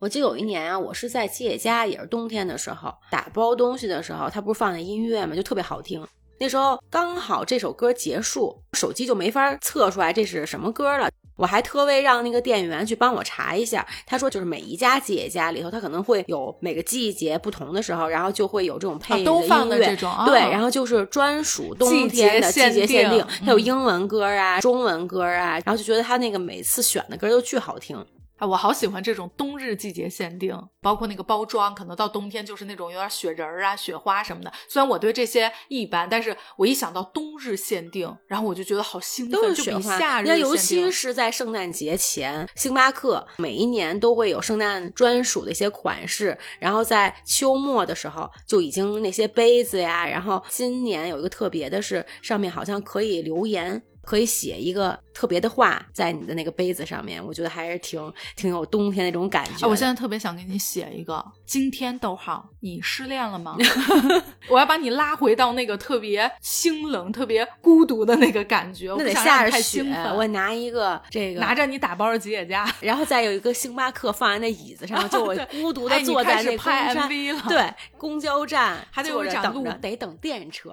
我记得有一年啊，我是在吉野家，也是冬天的时候打包东西的时候，他不是放的音乐嘛，就特别好听。那时候刚好这首歌结束，手机就没法测出来这是什么歌了。我还特为让那个店员去帮我查一下，他说就是每一家姐姐家里头，他可能会有每个季节不同的时候，然后就会有这种配都放的音乐这种啊对，然后就是专属冬天的季节限定定，它有嗯英文歌啊、中文歌啊，然后就觉得他那个每次选的歌都巨好听。啊，我好喜欢这种冬日季节限定，包括那个包装，可能到冬天就是那种有点雪人儿啊、雪花什么的。虽然我对这些一般，但是我一想到冬日限定，然后我就觉得好兴奋，都是就雪花，比夏日那尤其是在圣诞节前，星巴克每一年都会有圣诞专属的一些款式，然后在秋末的时候就已经那些杯子呀，然后今年有一个特别的是，上面好像可以留言。可以写一个特别的话在你的那个杯子上面，我觉得还是挺挺有冬天那种感觉我现在特别想给你写一个：今天逗号，你失恋了吗？我要把你拉回到那个特别清冷、特别孤独的那个感觉。我那得下着雪兴，奋我拿一个这个拿着你打包的吉野家，然后再有一个星巴克放在那椅子上，就我 孤独的坐在那拍 MV 了对，公交站还得有一盏路得等电车，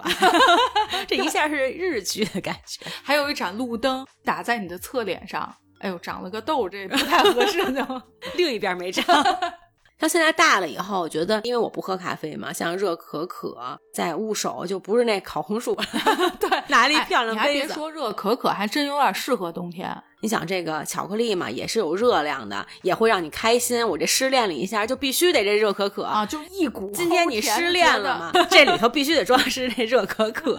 这一下是日剧的感觉。还有一盏路灯打在你的侧脸上。哎呦，长了个痘，这不太合适呢。另一边没长。像现在大了以后，我觉得因为我不喝咖啡嘛，像热可可在捂手，就不是那烤红薯，对，拿了一哎漂亮你还别。说热可可，还真有点适合冬天。你想这个巧克力嘛，也是有热量的，也会让你开心。我这失恋了一下，就必须得这热可可。啊，就一股今天你失恋了嘛？？这里头必须得装是那热可可。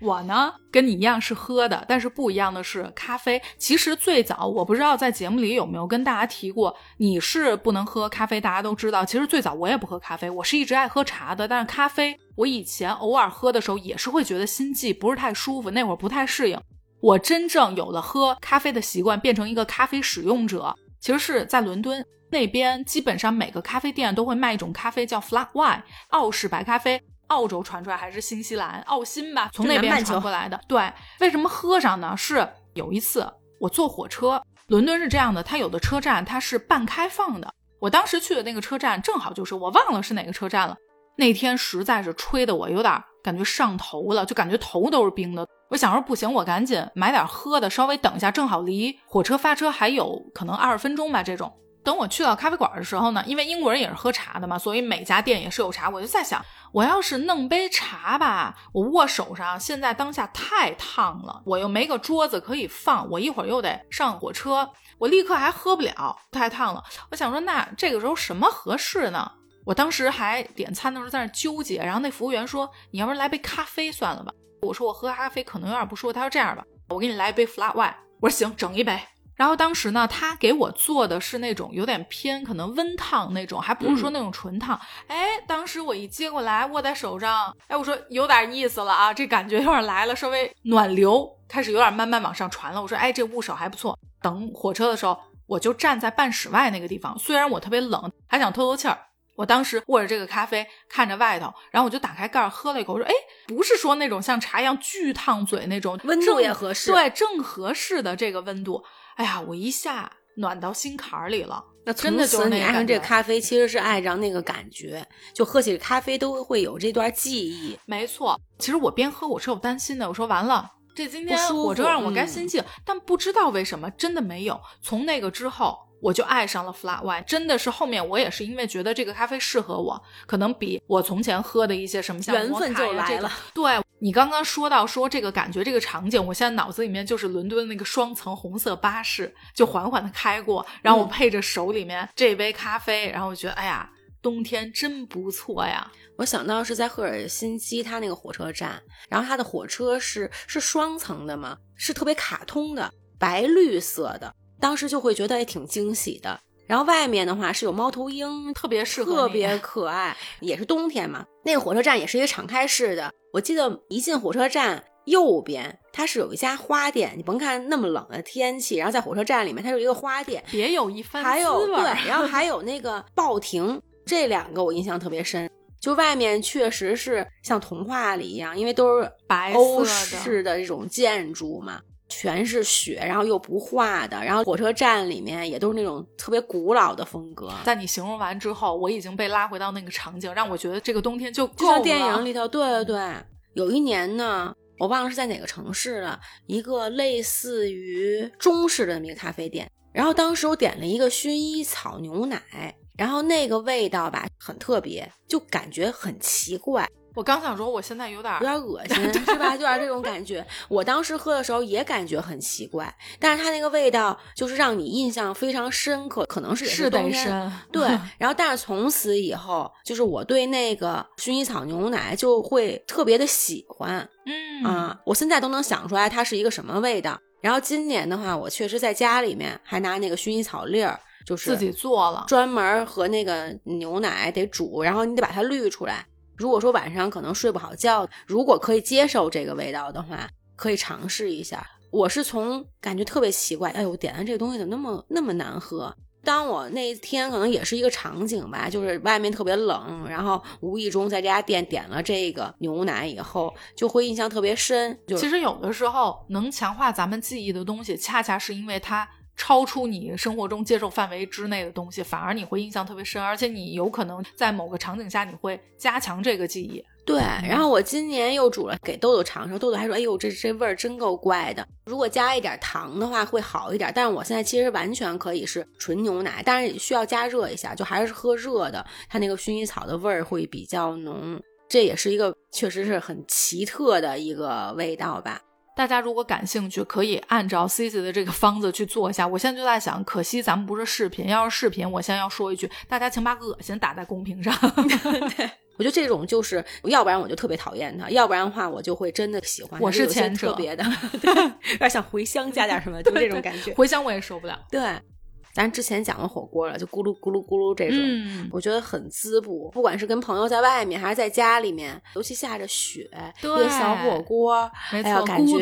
我呢，跟你一样是喝的，但是不一样的是咖啡。其实最早我不知道在节目里有没有跟大家提过，你是不能喝咖啡，大家都知道。其实最早我也不喝咖啡，我是一直爱喝茶的。但是咖啡，我以前偶尔喝的时候也是会觉得心悸，不是太舒服，那会儿不太适应。我真正有了喝咖啡的习惯，变成一个咖啡使用者，其实是在伦敦那边，基本上每个咖啡店都会卖一种咖啡叫 flat white 澳式白咖啡。澳洲传出来还是新西兰澳新吧，从那边传过来的。对，为什么喝上呢？是有一次我坐火车，伦敦是这样的，它有的车站它是半开放的。我当时去的那个车站正好就是我忘了是哪个车站了。那天实在是吹的我有点感觉上头了，就感觉头都是冰的。我想说不行，我赶紧买点喝的，稍微等一下，正好离火车发车还有可能二十分钟吧。这种等我去到咖啡馆的时候呢，因为英国人也是喝茶的嘛，所以每家店也是有茶。我就在想，我要是弄杯茶吧，我握手上现在当下太烫了，我又没个桌子可以放，我一会儿又得上火车，我立刻还喝不了，太烫了。我想说，那这个时候什么合适呢？我当时还点餐的时候在那纠结，然后那服务员说：“你要不然来杯咖啡算了吧。”我说：“我喝咖啡可能有点不舒服。”他说：“这样吧，我给你来一杯 flat white。”我说：“行，整一杯。”然后当时呢，他给我做的是那种有点偏可能温烫那种，还不是说那种纯烫。哎，当时我一接过来握在手上，哎，我说有点意思了啊，这感觉有点来了，稍微暖流开始有点慢慢往上传了。我说：“哎，这握手还不错。”等火车的时候，我就站在半室外那个地方，虽然我特别冷，还想透透气儿。我当时握着这个咖啡，看着外头，然后我就打开盖儿喝了一口，我说：“哎，不是说那种像茶一样巨烫嘴那种，温度也合适对，正合适的这个温度。哎呀，我一下暖到心坎儿里了。那真的就是你爱上这个咖啡，其实是爱上那个感觉，就喝起咖啡都会有这段记忆。没错，其实我边喝我是有担心的，我说完了，这今天不舒服火车让我该嗯心悸了，但不知道为什么真的没有。从那个之后。我就爱上了 flat white，真的是后面我也是因为觉得这个咖啡适合我，可能比我从前喝的一些什么像缘分就来了。对你刚刚说到说这个感觉这个场景，我现在脑子里面就是伦敦那个双层红色巴士就缓缓的开过，然后我嗯配着手里面这杯咖啡，然后我觉得哎呀，冬天真不错呀。我想到是在赫尔辛基，它那个火车站，然后它的火车是是双层的嘛，是特别卡通的，白绿色的，当时就会觉得也挺惊喜的。然后外面的话是有猫头鹰，特别适合特别可爱，也是冬天嘛。那个火车站也是一个敞开式的，我记得一进火车站右边它是有一家花店，你甭看那么冷的天气，然后在火车站里面它有一个花店，别有一番还有滋味儿对，然后还有那个报亭，这两个我印象特别深。就外面确实是像童话里一样，因为都是白欧色式的这种建筑嘛，全是雪，然后又不化的，然后火车站里面也都是那种特别古老的风格，在你形容完之后，我已经被拉回到那个场景，让我觉得这个冬天就够就像电影里头，对对对。有一年呢，我忘了是在哪个城市了，一个类似于中式的那么一个咖啡店，然后当时我点了一个薰衣草牛奶，然后那个味道吧很特别，就感觉很奇怪，我刚想说，我现在有点有点恶心，是吧？就点这种感觉。我当时喝的时候也感觉很奇怪，但是它那个味道就是让你印象非常深刻，可能是也是得冬天，对，然后但是从此以后，就是我对那个薰衣草牛奶就会特别的喜欢嗯啊、我现在都能想出来它是一个什么味道。然后今年的话，我确实在家里面还拿那个薰衣草粒儿，就是自己做了，专门和那个牛奶得煮，然后你得把它滤出来。如果说晚上可能睡不好觉，如果可以接受这个味道的话，可以尝试一下。我是从感觉特别奇怪，哎呦，我点的这个东西怎么那么那么难喝？当我那一天可能也是一个场景吧，就是外面特别冷，然后无意中在这家店点了这个牛奶以后，就会印象特别深。就其实有的时候能强化咱们记忆的东西，恰恰是因为它超出你生活中接受范围之内的东西，反而你会印象特别深，而且你有可能在某个场景下你会加强这个记忆。对，然后我今年又煮了给豆豆尝尝，豆豆还说：“哎呦，这这味儿真够怪的。如果加一点糖的话会好一点。”但是我现在其实完全可以是纯牛奶，但是需要加热一下，就还是喝热的，它那个薰衣草的味儿会比较浓。这也是一个确实是很奇特的一个味道吧。大家如果感兴趣，可以按照 C C 的这个方子去做一下。我现在就在想，可惜咱们不是视频，要是视频，我现在要说一句，大家请把恶心打在公屏上。对。我觉得这种就是，要不然我就特别讨厌他，要不然的话我就会真的喜欢。我是前者，特别的，有点想回乡加点什么，就这种感觉。回乡我也受不了。对。咱之前讲过火锅了，就咕噜咕噜咕噜这种，我觉得很滋补。不管是跟朋友在外面，还是在家里面，尤其下着雪，一个小火锅，哎呀，感觉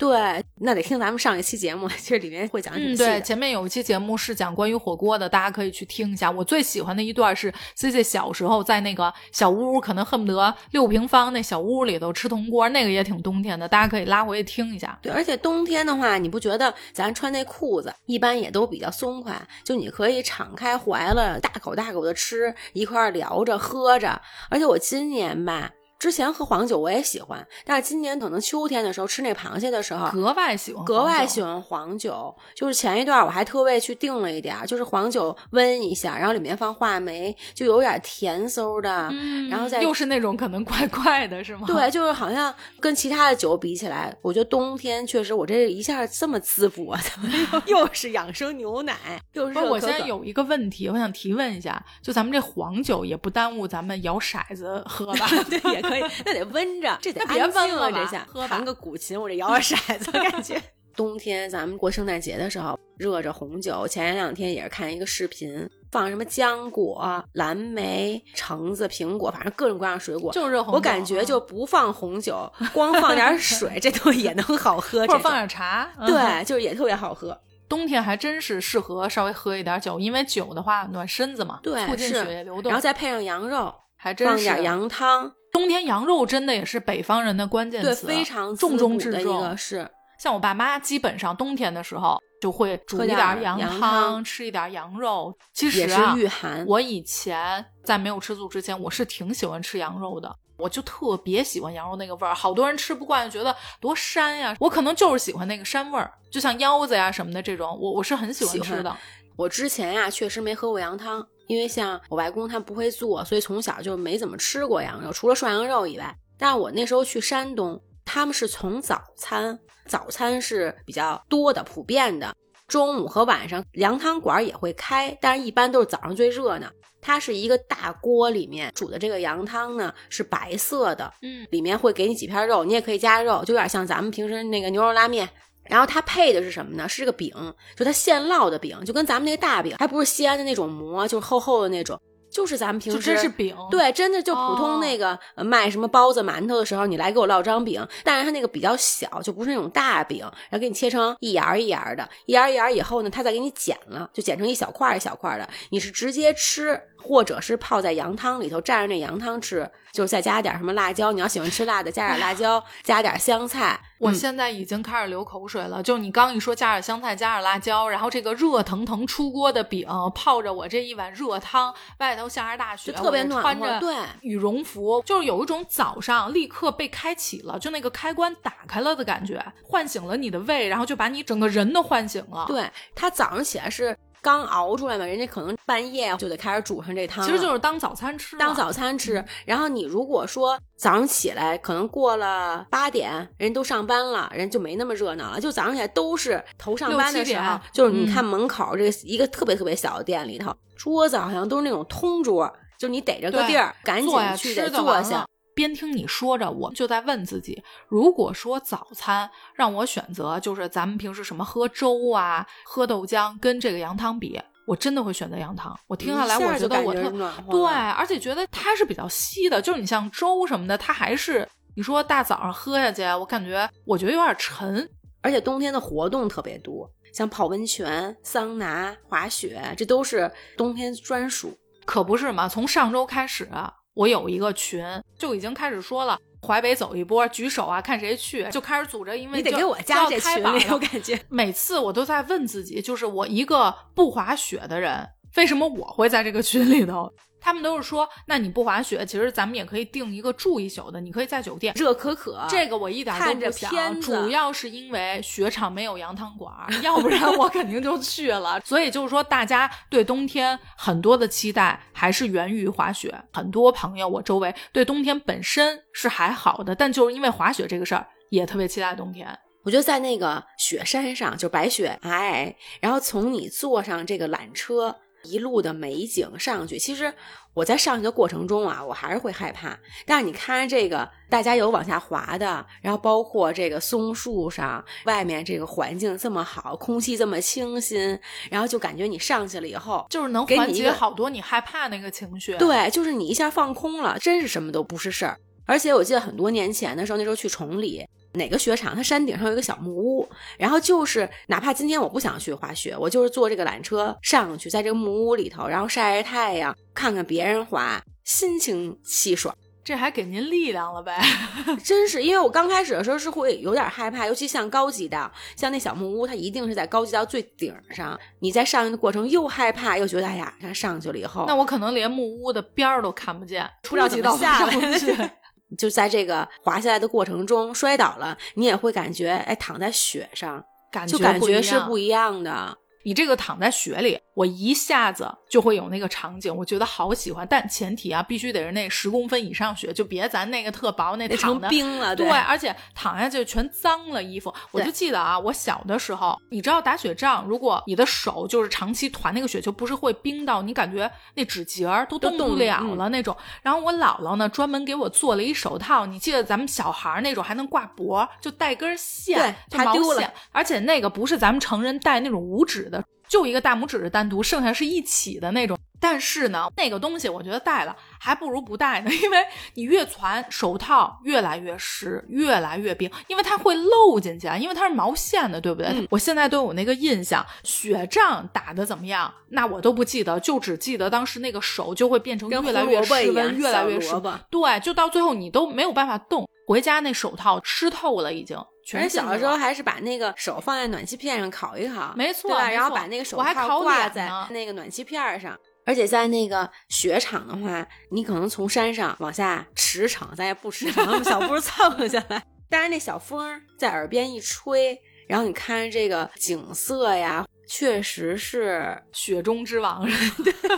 对，那得听咱们上一期节目，其实里面会讲嗯，对，前面有一期节目是讲关于火锅的，大家可以去听一下。我最喜欢的一段是 C C 小时候在那个小屋，可能恨不得六平方那小屋里头吃铜锅，那个也挺冬天的，大家可以拉回去听一下。对，而且冬天的话，你不觉得咱穿那裤子一般也都比较松快？就你可以敞开怀了，大口大口的吃，一块聊着喝着。而且我今年吧。之前喝黄酒我也喜欢，但是今年可能秋天的时候吃那螃蟹的时候格外喜欢，格外喜欢黄酒。就是前一段我还特为去订了一点，就是黄酒温一下，然后里面放话梅，就有点甜嗖的，然后再又是那种可能怪怪的，是吗？对，就是好像跟其他的酒比起来，我觉得冬天确实我这一下这么滋补啊，怎么又 又是养生牛奶，又是我现在有一个问题，我想提问一下，就咱们这黄酒也不耽误咱们摇骰子喝吧？对，也。可以，那得温着，这得别温了。这下弹个古琴，我这摇摇骰子，感觉 冬天咱们过圣诞节的时候，热着红酒。前两天也是看一个视频，放什么浆果、蓝莓、橙子、苹果，反正各种各样水果，就热红酒。我感觉就不放红酒，光放点 水，这都也能好喝。或者放点茶，对，就是也特别好喝。冬天还真是适合稍微喝一点酒，因为酒的话暖身子嘛，对，促进血液流动。然后再配上羊肉，还真放点羊汤。冬天羊肉真的也是北方人的关键词，非常重中之重。是像我爸妈，基本上冬天的时候就会煮一点羊汤，吃一点羊肉。其实也是御寒。我以前在没有吃素之前，我是挺喜欢吃羊肉的，我就特别喜欢羊肉那个味儿。好多人吃不惯，觉得多膻呀。我可能就是喜欢那个膻味儿，就像腰子呀什么的这种，我我是很喜欢吃的。我之前呀，确实没喝过羊汤。因为像我外公他不会做，所以从小就没怎么吃过羊肉，除了涮羊肉以外。但是我那时候去山东，他们是从早餐，早餐是比较多的、普遍的。中午和晚上羊汤馆也会开，但是一般都是早上最热闹。它是一个大锅里面煮的这个羊汤呢，是白色的，嗯，里面会给你几片肉，你也可以加肉，就有点像咱们平时那个牛肉拉面。然后它配的是什么呢？是这个饼，就它现烙的饼，就跟咱们那个大饼，还不是西安的那种馍，就是厚厚的那种。就是咱们平时真是饼，对，真的就普通那个卖什么包子、馒头的时候，你来给我烙张饼，但是它那个比较小，就不是那种大饼，然后给你切成一沿一沿的，一沿一沿以后呢，它再给你剪了，就剪成一小块一小块的，你是直接吃，或者是泡在羊汤里头蘸着那羊汤吃，就是再加点什么辣椒，你要喜欢吃辣的，加点辣椒，加点香菜。我现在已经开始流口水了，就你刚一说加点香菜，加点辣椒，然后这个热腾腾出锅的饼泡着我这一碗热汤，外头下着大雪，特别暖和。穿着对羽绒服，就是有一种早上立刻被开启了，就那个开关打开了的感觉，唤醒了你的胃，然后就把你整个人都唤醒了。对他早上起来是。刚熬出来嘛，人家可能半夜就得开始煮上这汤，其实就是当早餐吃。当早餐吃，然后你如果说早上起来，可能过了八点，人都上班了，人就没那么热闹了。就早上起来都是头上班的时候，就是你看门口这个一个特别特别小的店里头，桌子好像都是那种通桌，就你逮着个地儿，赶紧去得坐下。边听你说着，我就在问自己：如果说早餐让我选择，就是咱们平时什么喝粥啊、喝豆浆，跟这个羊汤比，我真的会选择羊汤。我听下来，我觉得我特对，而且觉得它是比较稀的。就是你像粥什么的，它还是你说大早上喝下去，我感觉我觉得有点沉。而且冬天的活动特别多，像泡温泉、桑拿、滑雪，这都是冬天专属。可不是嘛？从上周开始。我有一个群，就已经开始说了，淮北走一波，举手啊，看谁去，就开始组织。因为你得给我加这群里，我感觉每次我都在问自己，就是我一个不滑雪的人，为什么我会在这个群里头？他们都是说，那你不滑雪，其实咱们也可以订一个住一宿的，你可以在酒店。热可可，这个我一点都不想，主要是因为雪场没有羊汤馆儿，要不然我肯定就去了。所以就是说，大家对冬天很多的期待还是源于滑雪。很多朋友我周围对冬天本身是还好的，但就是因为滑雪这个事儿，也特别期待冬天。我觉得在那个雪山上，就白雪皑，然后从你坐上这个缆车。一路的美景上去，其实我在上去的过程中啊，我还是会害怕。但是你看这个，大家有往下滑的，然后包括这个松树上，外面这个环境这么好，空气这么清新，然后就感觉你上去了以后，就是能缓解好多你害怕那个情绪。，对，就是你一下放空了，真是什么都不是事儿。而且我记得很多年前的时候，那时候去崇礼。哪个雪场？它山顶上有一个小木屋，然后就是哪怕今天我不想去滑雪，我就是坐这个缆车上去，在这个木屋里头，然后晒晒太阳，看看别人滑，心情气爽。这还给您力量了呗？真是，因为我刚开始的时候是会有点害怕，尤其像高级道，像那小木屋，它一定是在高级道最顶上。你在上去的过程又害怕又觉得，哎呀，看上去了以后，那我可能连木屋的边儿都看不见，不知道怎么初级道下来。就在这个滑下来的过程中摔倒了，你也会感觉，哎，躺在雪上，感就感觉是不一样的。你这个躺在雪里，我一下子就会有那个场景，我觉得好喜欢。但前提啊，必须得是那十公分以上雪，就别咱那个特薄那躺的。冰了，对，而且躺下去全脏了衣服。我就记得啊，我小的时候，你知道打雪仗，如果你的手就是长期团那个雪球，不是会冰到你感觉那指节儿都都动不了了那种。然后我姥姥呢，专门给我做了一手套，你记得咱们小孩儿那种还能挂脖，就带根线，就毛对怕丢了线，而且那个不是咱们成人戴那种五指的。就一个大拇指是单独，剩下是一起的那种。但是呢，那个东西我觉得戴了还不如不戴呢，因为你越攒手套越来越湿，越来越冰，因为它会漏进去啊，因为它是毛线的，对不对？嗯我现在都有那个印象，雪仗打的怎么样，那我都不记得，就只记得当时那个手就会变成越来越湿温，越来越湿。对，就到最后你都没有办法动，回家那手套湿透了已经。全人小的时候还是把那个手放在暖气片上烤一烤，没错对吧？然后把那个手套挂在那个暖气片上。而且在那个雪场的话，你可能从山上往下驰骋，咱也不驰骋，小步蹭下来。但是那小风在耳边一吹，然后你看着这个景色呀，确实是雪中之王，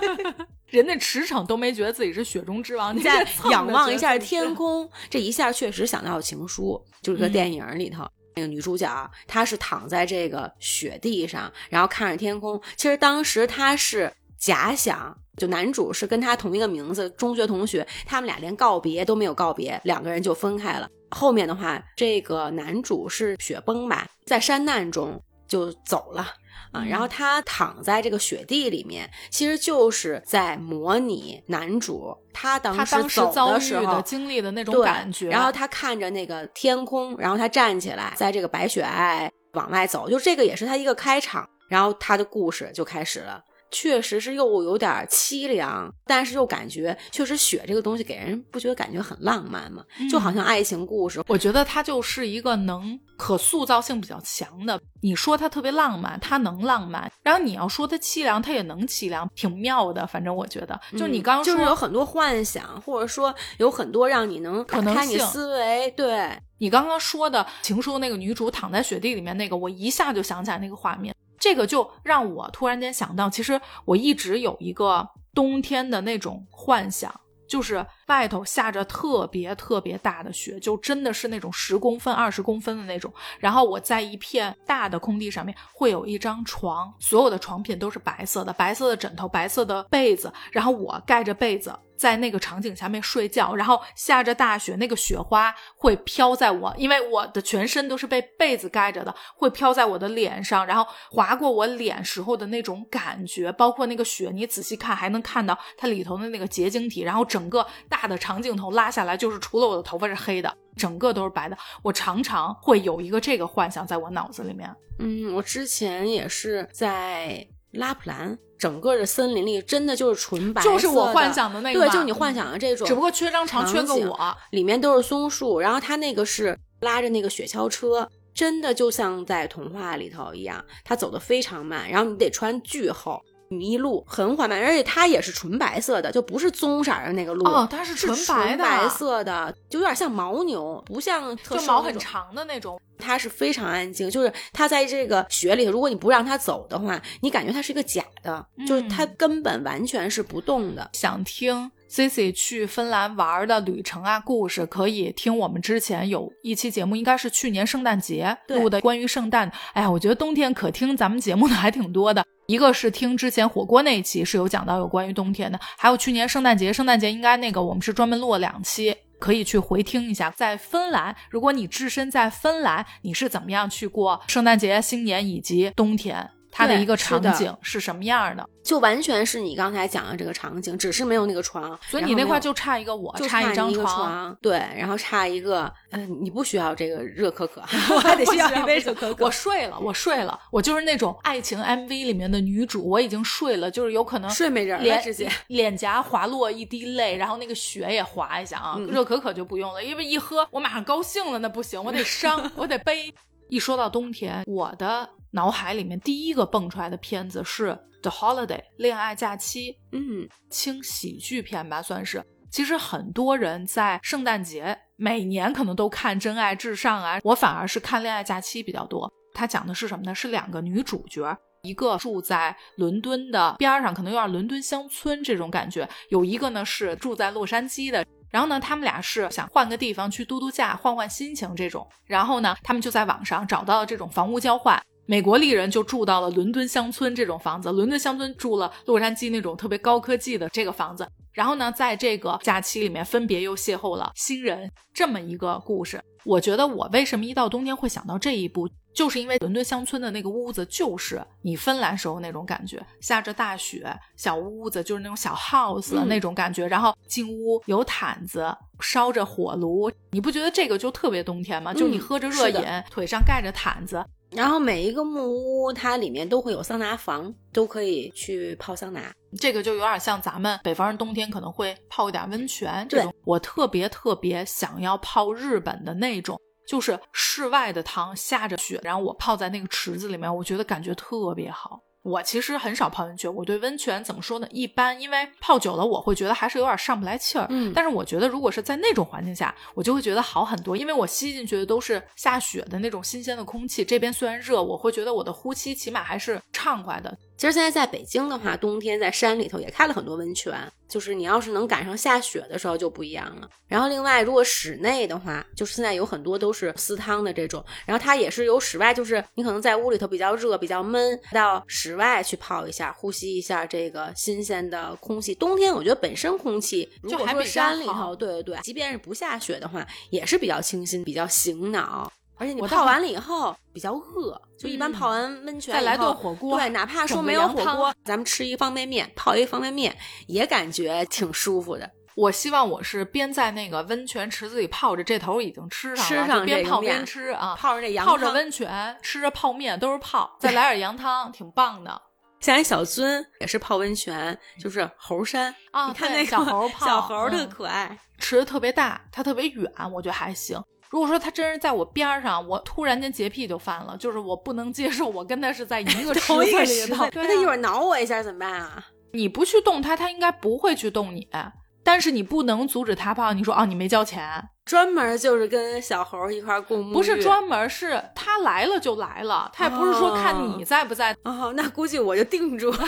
人家驰骋都没觉得自己是雪中之王，你再仰望一下天空，这一下确实想到《情书》，就是个嗯电影里头。那个女主角，她是躺在这个雪地上，然后看着天空。其实当时她是假想，就男主是跟她同一个名字，中学同学，他们俩连告别都没有告别，两个人就分开了。后面的话，这个男主是雪崩吧，在山难中就走了。啊，然后他躺在这个雪地里面，其实就是在模拟男主他当他时当时遭遇走的时候经历的那种感觉，然后他看着那个天空，然后他站起来，在这个白雪皑往外走，就这个也是他一个开场，然后他的故事就开始了。确实是又有点凄凉，但是又感觉确实雪这个东西给人不觉得感觉很浪漫吗？就好像爱情故事，我觉得它就是一个能可塑造性比较强的。你说它特别浪漫，它能浪漫；然后你要说它凄凉，它也能凄凉，挺妙的。反正我觉得，就是你刚刚说，嗯就是有很多幻想，或者说有很多让你能打可能开你性思维。对，你刚刚说的情书那个女主躺在雪地里面那个，我一下就想起来那个画面。这个就让我突然间想到，其实我一直有一个冬天的那种幻想，就是外头下着特别特别大的雪，就真的是那种十公分、二十公分的那种。然后我在一片大的空地上面会有一张床，所有的床品都是白色的，白色的枕头、白色的被子，然后我盖着被子。在那个场景下面睡觉，然后下着大雪，那个雪花会飘在我，因为我的全身都是被被子盖着的，会飘在我的脸上，然后划过我脸时候的那种感觉，包括那个雪，你仔细看还能看到它里头的那个结晶体，然后整个大的长镜头拉下来，就是除了我的头发是黑的，整个都是白的。我常常会有一个这个幻想在我脑子里面。嗯，我之前也是在拉普兰，整个的森林里真的就是纯白就是我幻想的那个对，就是你幻想的这种，只不过缺张床，缺个我。里面都是松树，然后他那个是拉着那个雪橇车，真的就像在童话里头一样，他走的非常慢，然后你得穿巨厚。麋鹿很缓慢，而且它也是纯白色的，就不是棕色的那个鹿。哦，它是是纯白的，白色的，就有点像牦牛，不像特就毛很。长的那种。它是非常安静，就是它在这个雪里头，如果你不让它走的话，你感觉它是一个假的，就是它嗯根本完全是不动的。想听 Cici 去芬兰玩的旅程啊故事，可以听我们之前有一期节目，应该是去年圣诞节录的关于圣诞。哎呀，我觉得冬天可听咱们节目的还挺多的。一个是听之前火锅那一期是有讲到有关于冬天的，还有去年圣诞节，圣诞节应该那个我们是专门录了两期。可以去回听一下，在芬兰，如果你置身在芬兰，你是怎么样去过圣诞节、新年以及冬天？它的一个场景是什么样的？就完全是你刚才讲的这个场景，只是没有那个床，所以你那块就差一个我，就差一张床，对，然后差一个，嗯、你不需要这个热可可，我还得需要一杯热可可。我睡了，我睡了，我就是那种爱情 MV 里面的女主，我已经睡了，就是有可能睡没人了脸直接脸颊滑落一滴泪，然后那个血也滑一下啊。嗯热可可就不用了，因为一喝我马上高兴了，那不行，我得 伤，我得悲。一说到冬天，我的脑海里面第一个蹦出来的片子是《The Holiday》恋爱假期，嗯，轻喜剧片吧，算是。其实很多人在圣诞节每年可能都看《真爱至上》啊，我反而是看《恋爱假期》比较多。它讲的是什么呢？是两个女主角，一个住在伦敦的边儿上，可能有点伦敦乡村这种感觉；有一个呢是住在洛杉矶的。然后呢，他们俩是想换个地方去度度假，换换心情这种。然后呢，他们就在网上找到了这种房屋交换。美国丽人就住到了伦敦乡村这种房子，伦敦乡村住了洛杉矶那种特别高科技的这个房子。然后呢，在这个假期里面，分别又邂逅了新人，这么一个故事。我觉得我为什么一到冬天会想到这一部，就是因为伦敦乡村的那个屋子就是你芬兰时候那种感觉，下着大雪，小屋子就是那种小 house 那种感觉，然后进屋有毯子，烧着火炉，你不觉得这个就特别冬天吗？就你喝着热饮，腿上盖着毯子，然后每一个木屋它里面都会有桑拿房，都可以去泡桑拿。这个就有点像咱们北方人冬天可能会泡一点温泉这种。我特别特别想要泡日本的那种，就是室外的汤，下着雪，然后我泡在那个池子里面，我觉得感觉特别好。我其实很少泡温泉，我对温泉怎么说呢？一般，因为泡久了我会觉得还是有点上不来气儿。嗯但是我觉得如果是在那种环境下，我就会觉得好很多，因为我吸进去的都是下雪的那种新鲜的空气。这边虽然热，我会觉得我的呼吸起码还是畅快的。其实现在在北京的话，冬天在山里头也开了很多温泉，就是你要是能赶上下雪的时候就不一样了。然后另外，如果室内的话，就是现在有很多都是私汤的这种，然后它也是有室外，就是你可能在屋里头比较热、比较闷，到室外去泡一下，呼吸一下这个新鲜的空气。冬天我觉得本身空气，如果说就还比山里头，对对对，即便是不下雪的话，也是比较清新、比较醒脑。而且你泡完了以后比较饿，就一般嗯泡完温泉再来顿火锅对，哪怕说没有火锅，咱们吃一方便面，泡一方便面，也感觉挺舒服的。我希望我是边在那个温泉池子里泡着，这头已经吃上了，吃上就边泡边吃啊，泡着这羊汤泡着温泉，吃着泡面，都是泡，再来点羊汤，挺棒的 像一小尊也是泡温泉，就是猴山啊你看那个小猴泡小猴特嗯可爱。池子特别大，它特别远，我觉得还行。如果说他真是在我边儿上，我突然间洁癖就犯了，就是我不能接受我跟他是在一个池 同一个子里头。对啊他一会儿挠我一下怎么办啊？你不去动他，他应该不会去动你。但是你不能阻止他泡，你说哦，你没交钱，专门就是跟小猴一块儿共沐浴，不是专门，是他来了就来了，他也不是说看你在不在。哦，那估计我就定住了。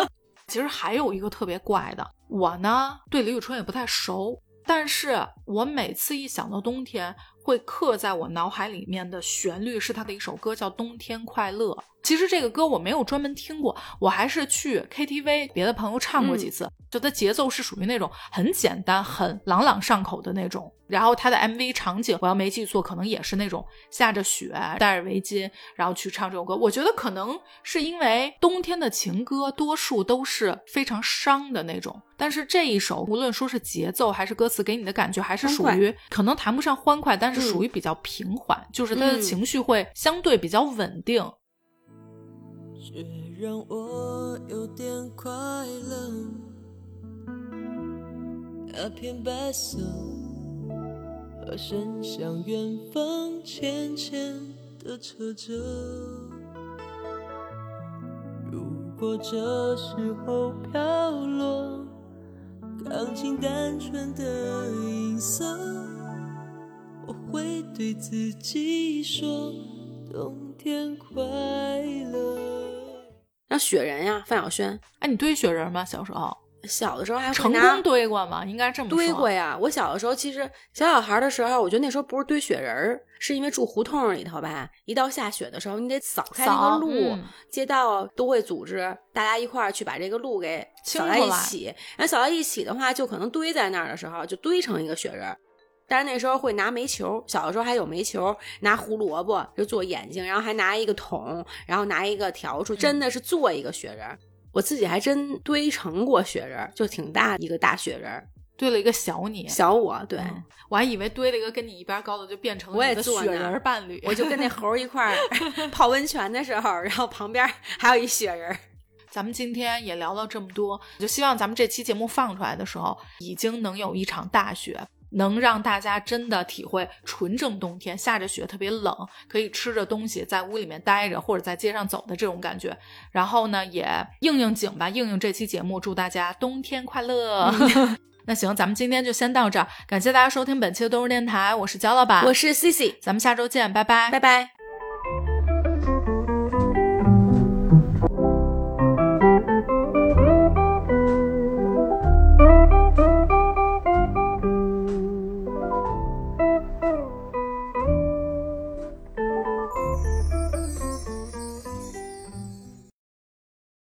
其实还有一个特别怪的，我呢对李宇春也不太熟，但是我每次一想到冬天，会刻在我脑海里面的旋律是他的一首歌，叫《冬天快乐》。其实这个歌我没有专门听过，我还是去 KTV 别的朋友唱过几次，就它节奏是属于那种很简单、很朗朗上口的那种。然后它的 MV 场景，我要没记错，可能也是那种下着雪，戴着围巾，然后去唱这首歌。我觉得可能是因为冬天的情歌多数都是非常伤的那种，但是这一首无论说是节奏还是歌词，给你的感觉还是属于可能谈不上欢快，但是嗯属于比较平缓，就是他的嗯情绪会相对比较稳定。却让我有点快乐。那片白色和伸向远方，浅浅的扯着。如果这时候飘落钢琴单纯的音色，我会对自己说：冬天快乐。像雪人呀，范晓萱，哎，你堆雪人吗？小时候小的时候还会成功堆过吗？应该这么说。堆过呀。我小的时候，其实小小孩的时候，我觉得那时候不是堆雪人儿，是因为住胡同里头吧。一到下雪的时候，你得扫开那个路，嗯街道都会组织大家一块儿去把这个路给扫在一起。然后扫在一起的话，就可能堆在那儿的时候，就堆成一个雪人儿。但是那时候会拿煤球，小的时候还有煤球，拿胡萝卜就做眼睛，然后还拿一个桶，然后拿一个笤帚，真的是做一个雪人儿。我自己还真堆成过雪人儿，就挺大一个大雪人儿，堆了一个小你，小我对。嗯我还以为堆了一个跟你一边高的，就变成了我也你的雪人伴侣。我就跟那猴儿一块儿 泡温泉的时候，然后旁边还有一雪人儿。咱们今天也聊了这么多，就希望咱们这期节目放出来的时候，已经能有一场大雪，能让大家真的体会纯正冬天下着雪特别冷，可以吃着东西在屋里面待着或者在街上走的这种感觉。然后呢，也应应景吧，应应这期节目，祝大家冬天快乐。那行，咱们今天就先到这儿，感谢大家收听本期的都市电台，我是焦老板，我是 C C，咱们下周见，拜拜，拜拜。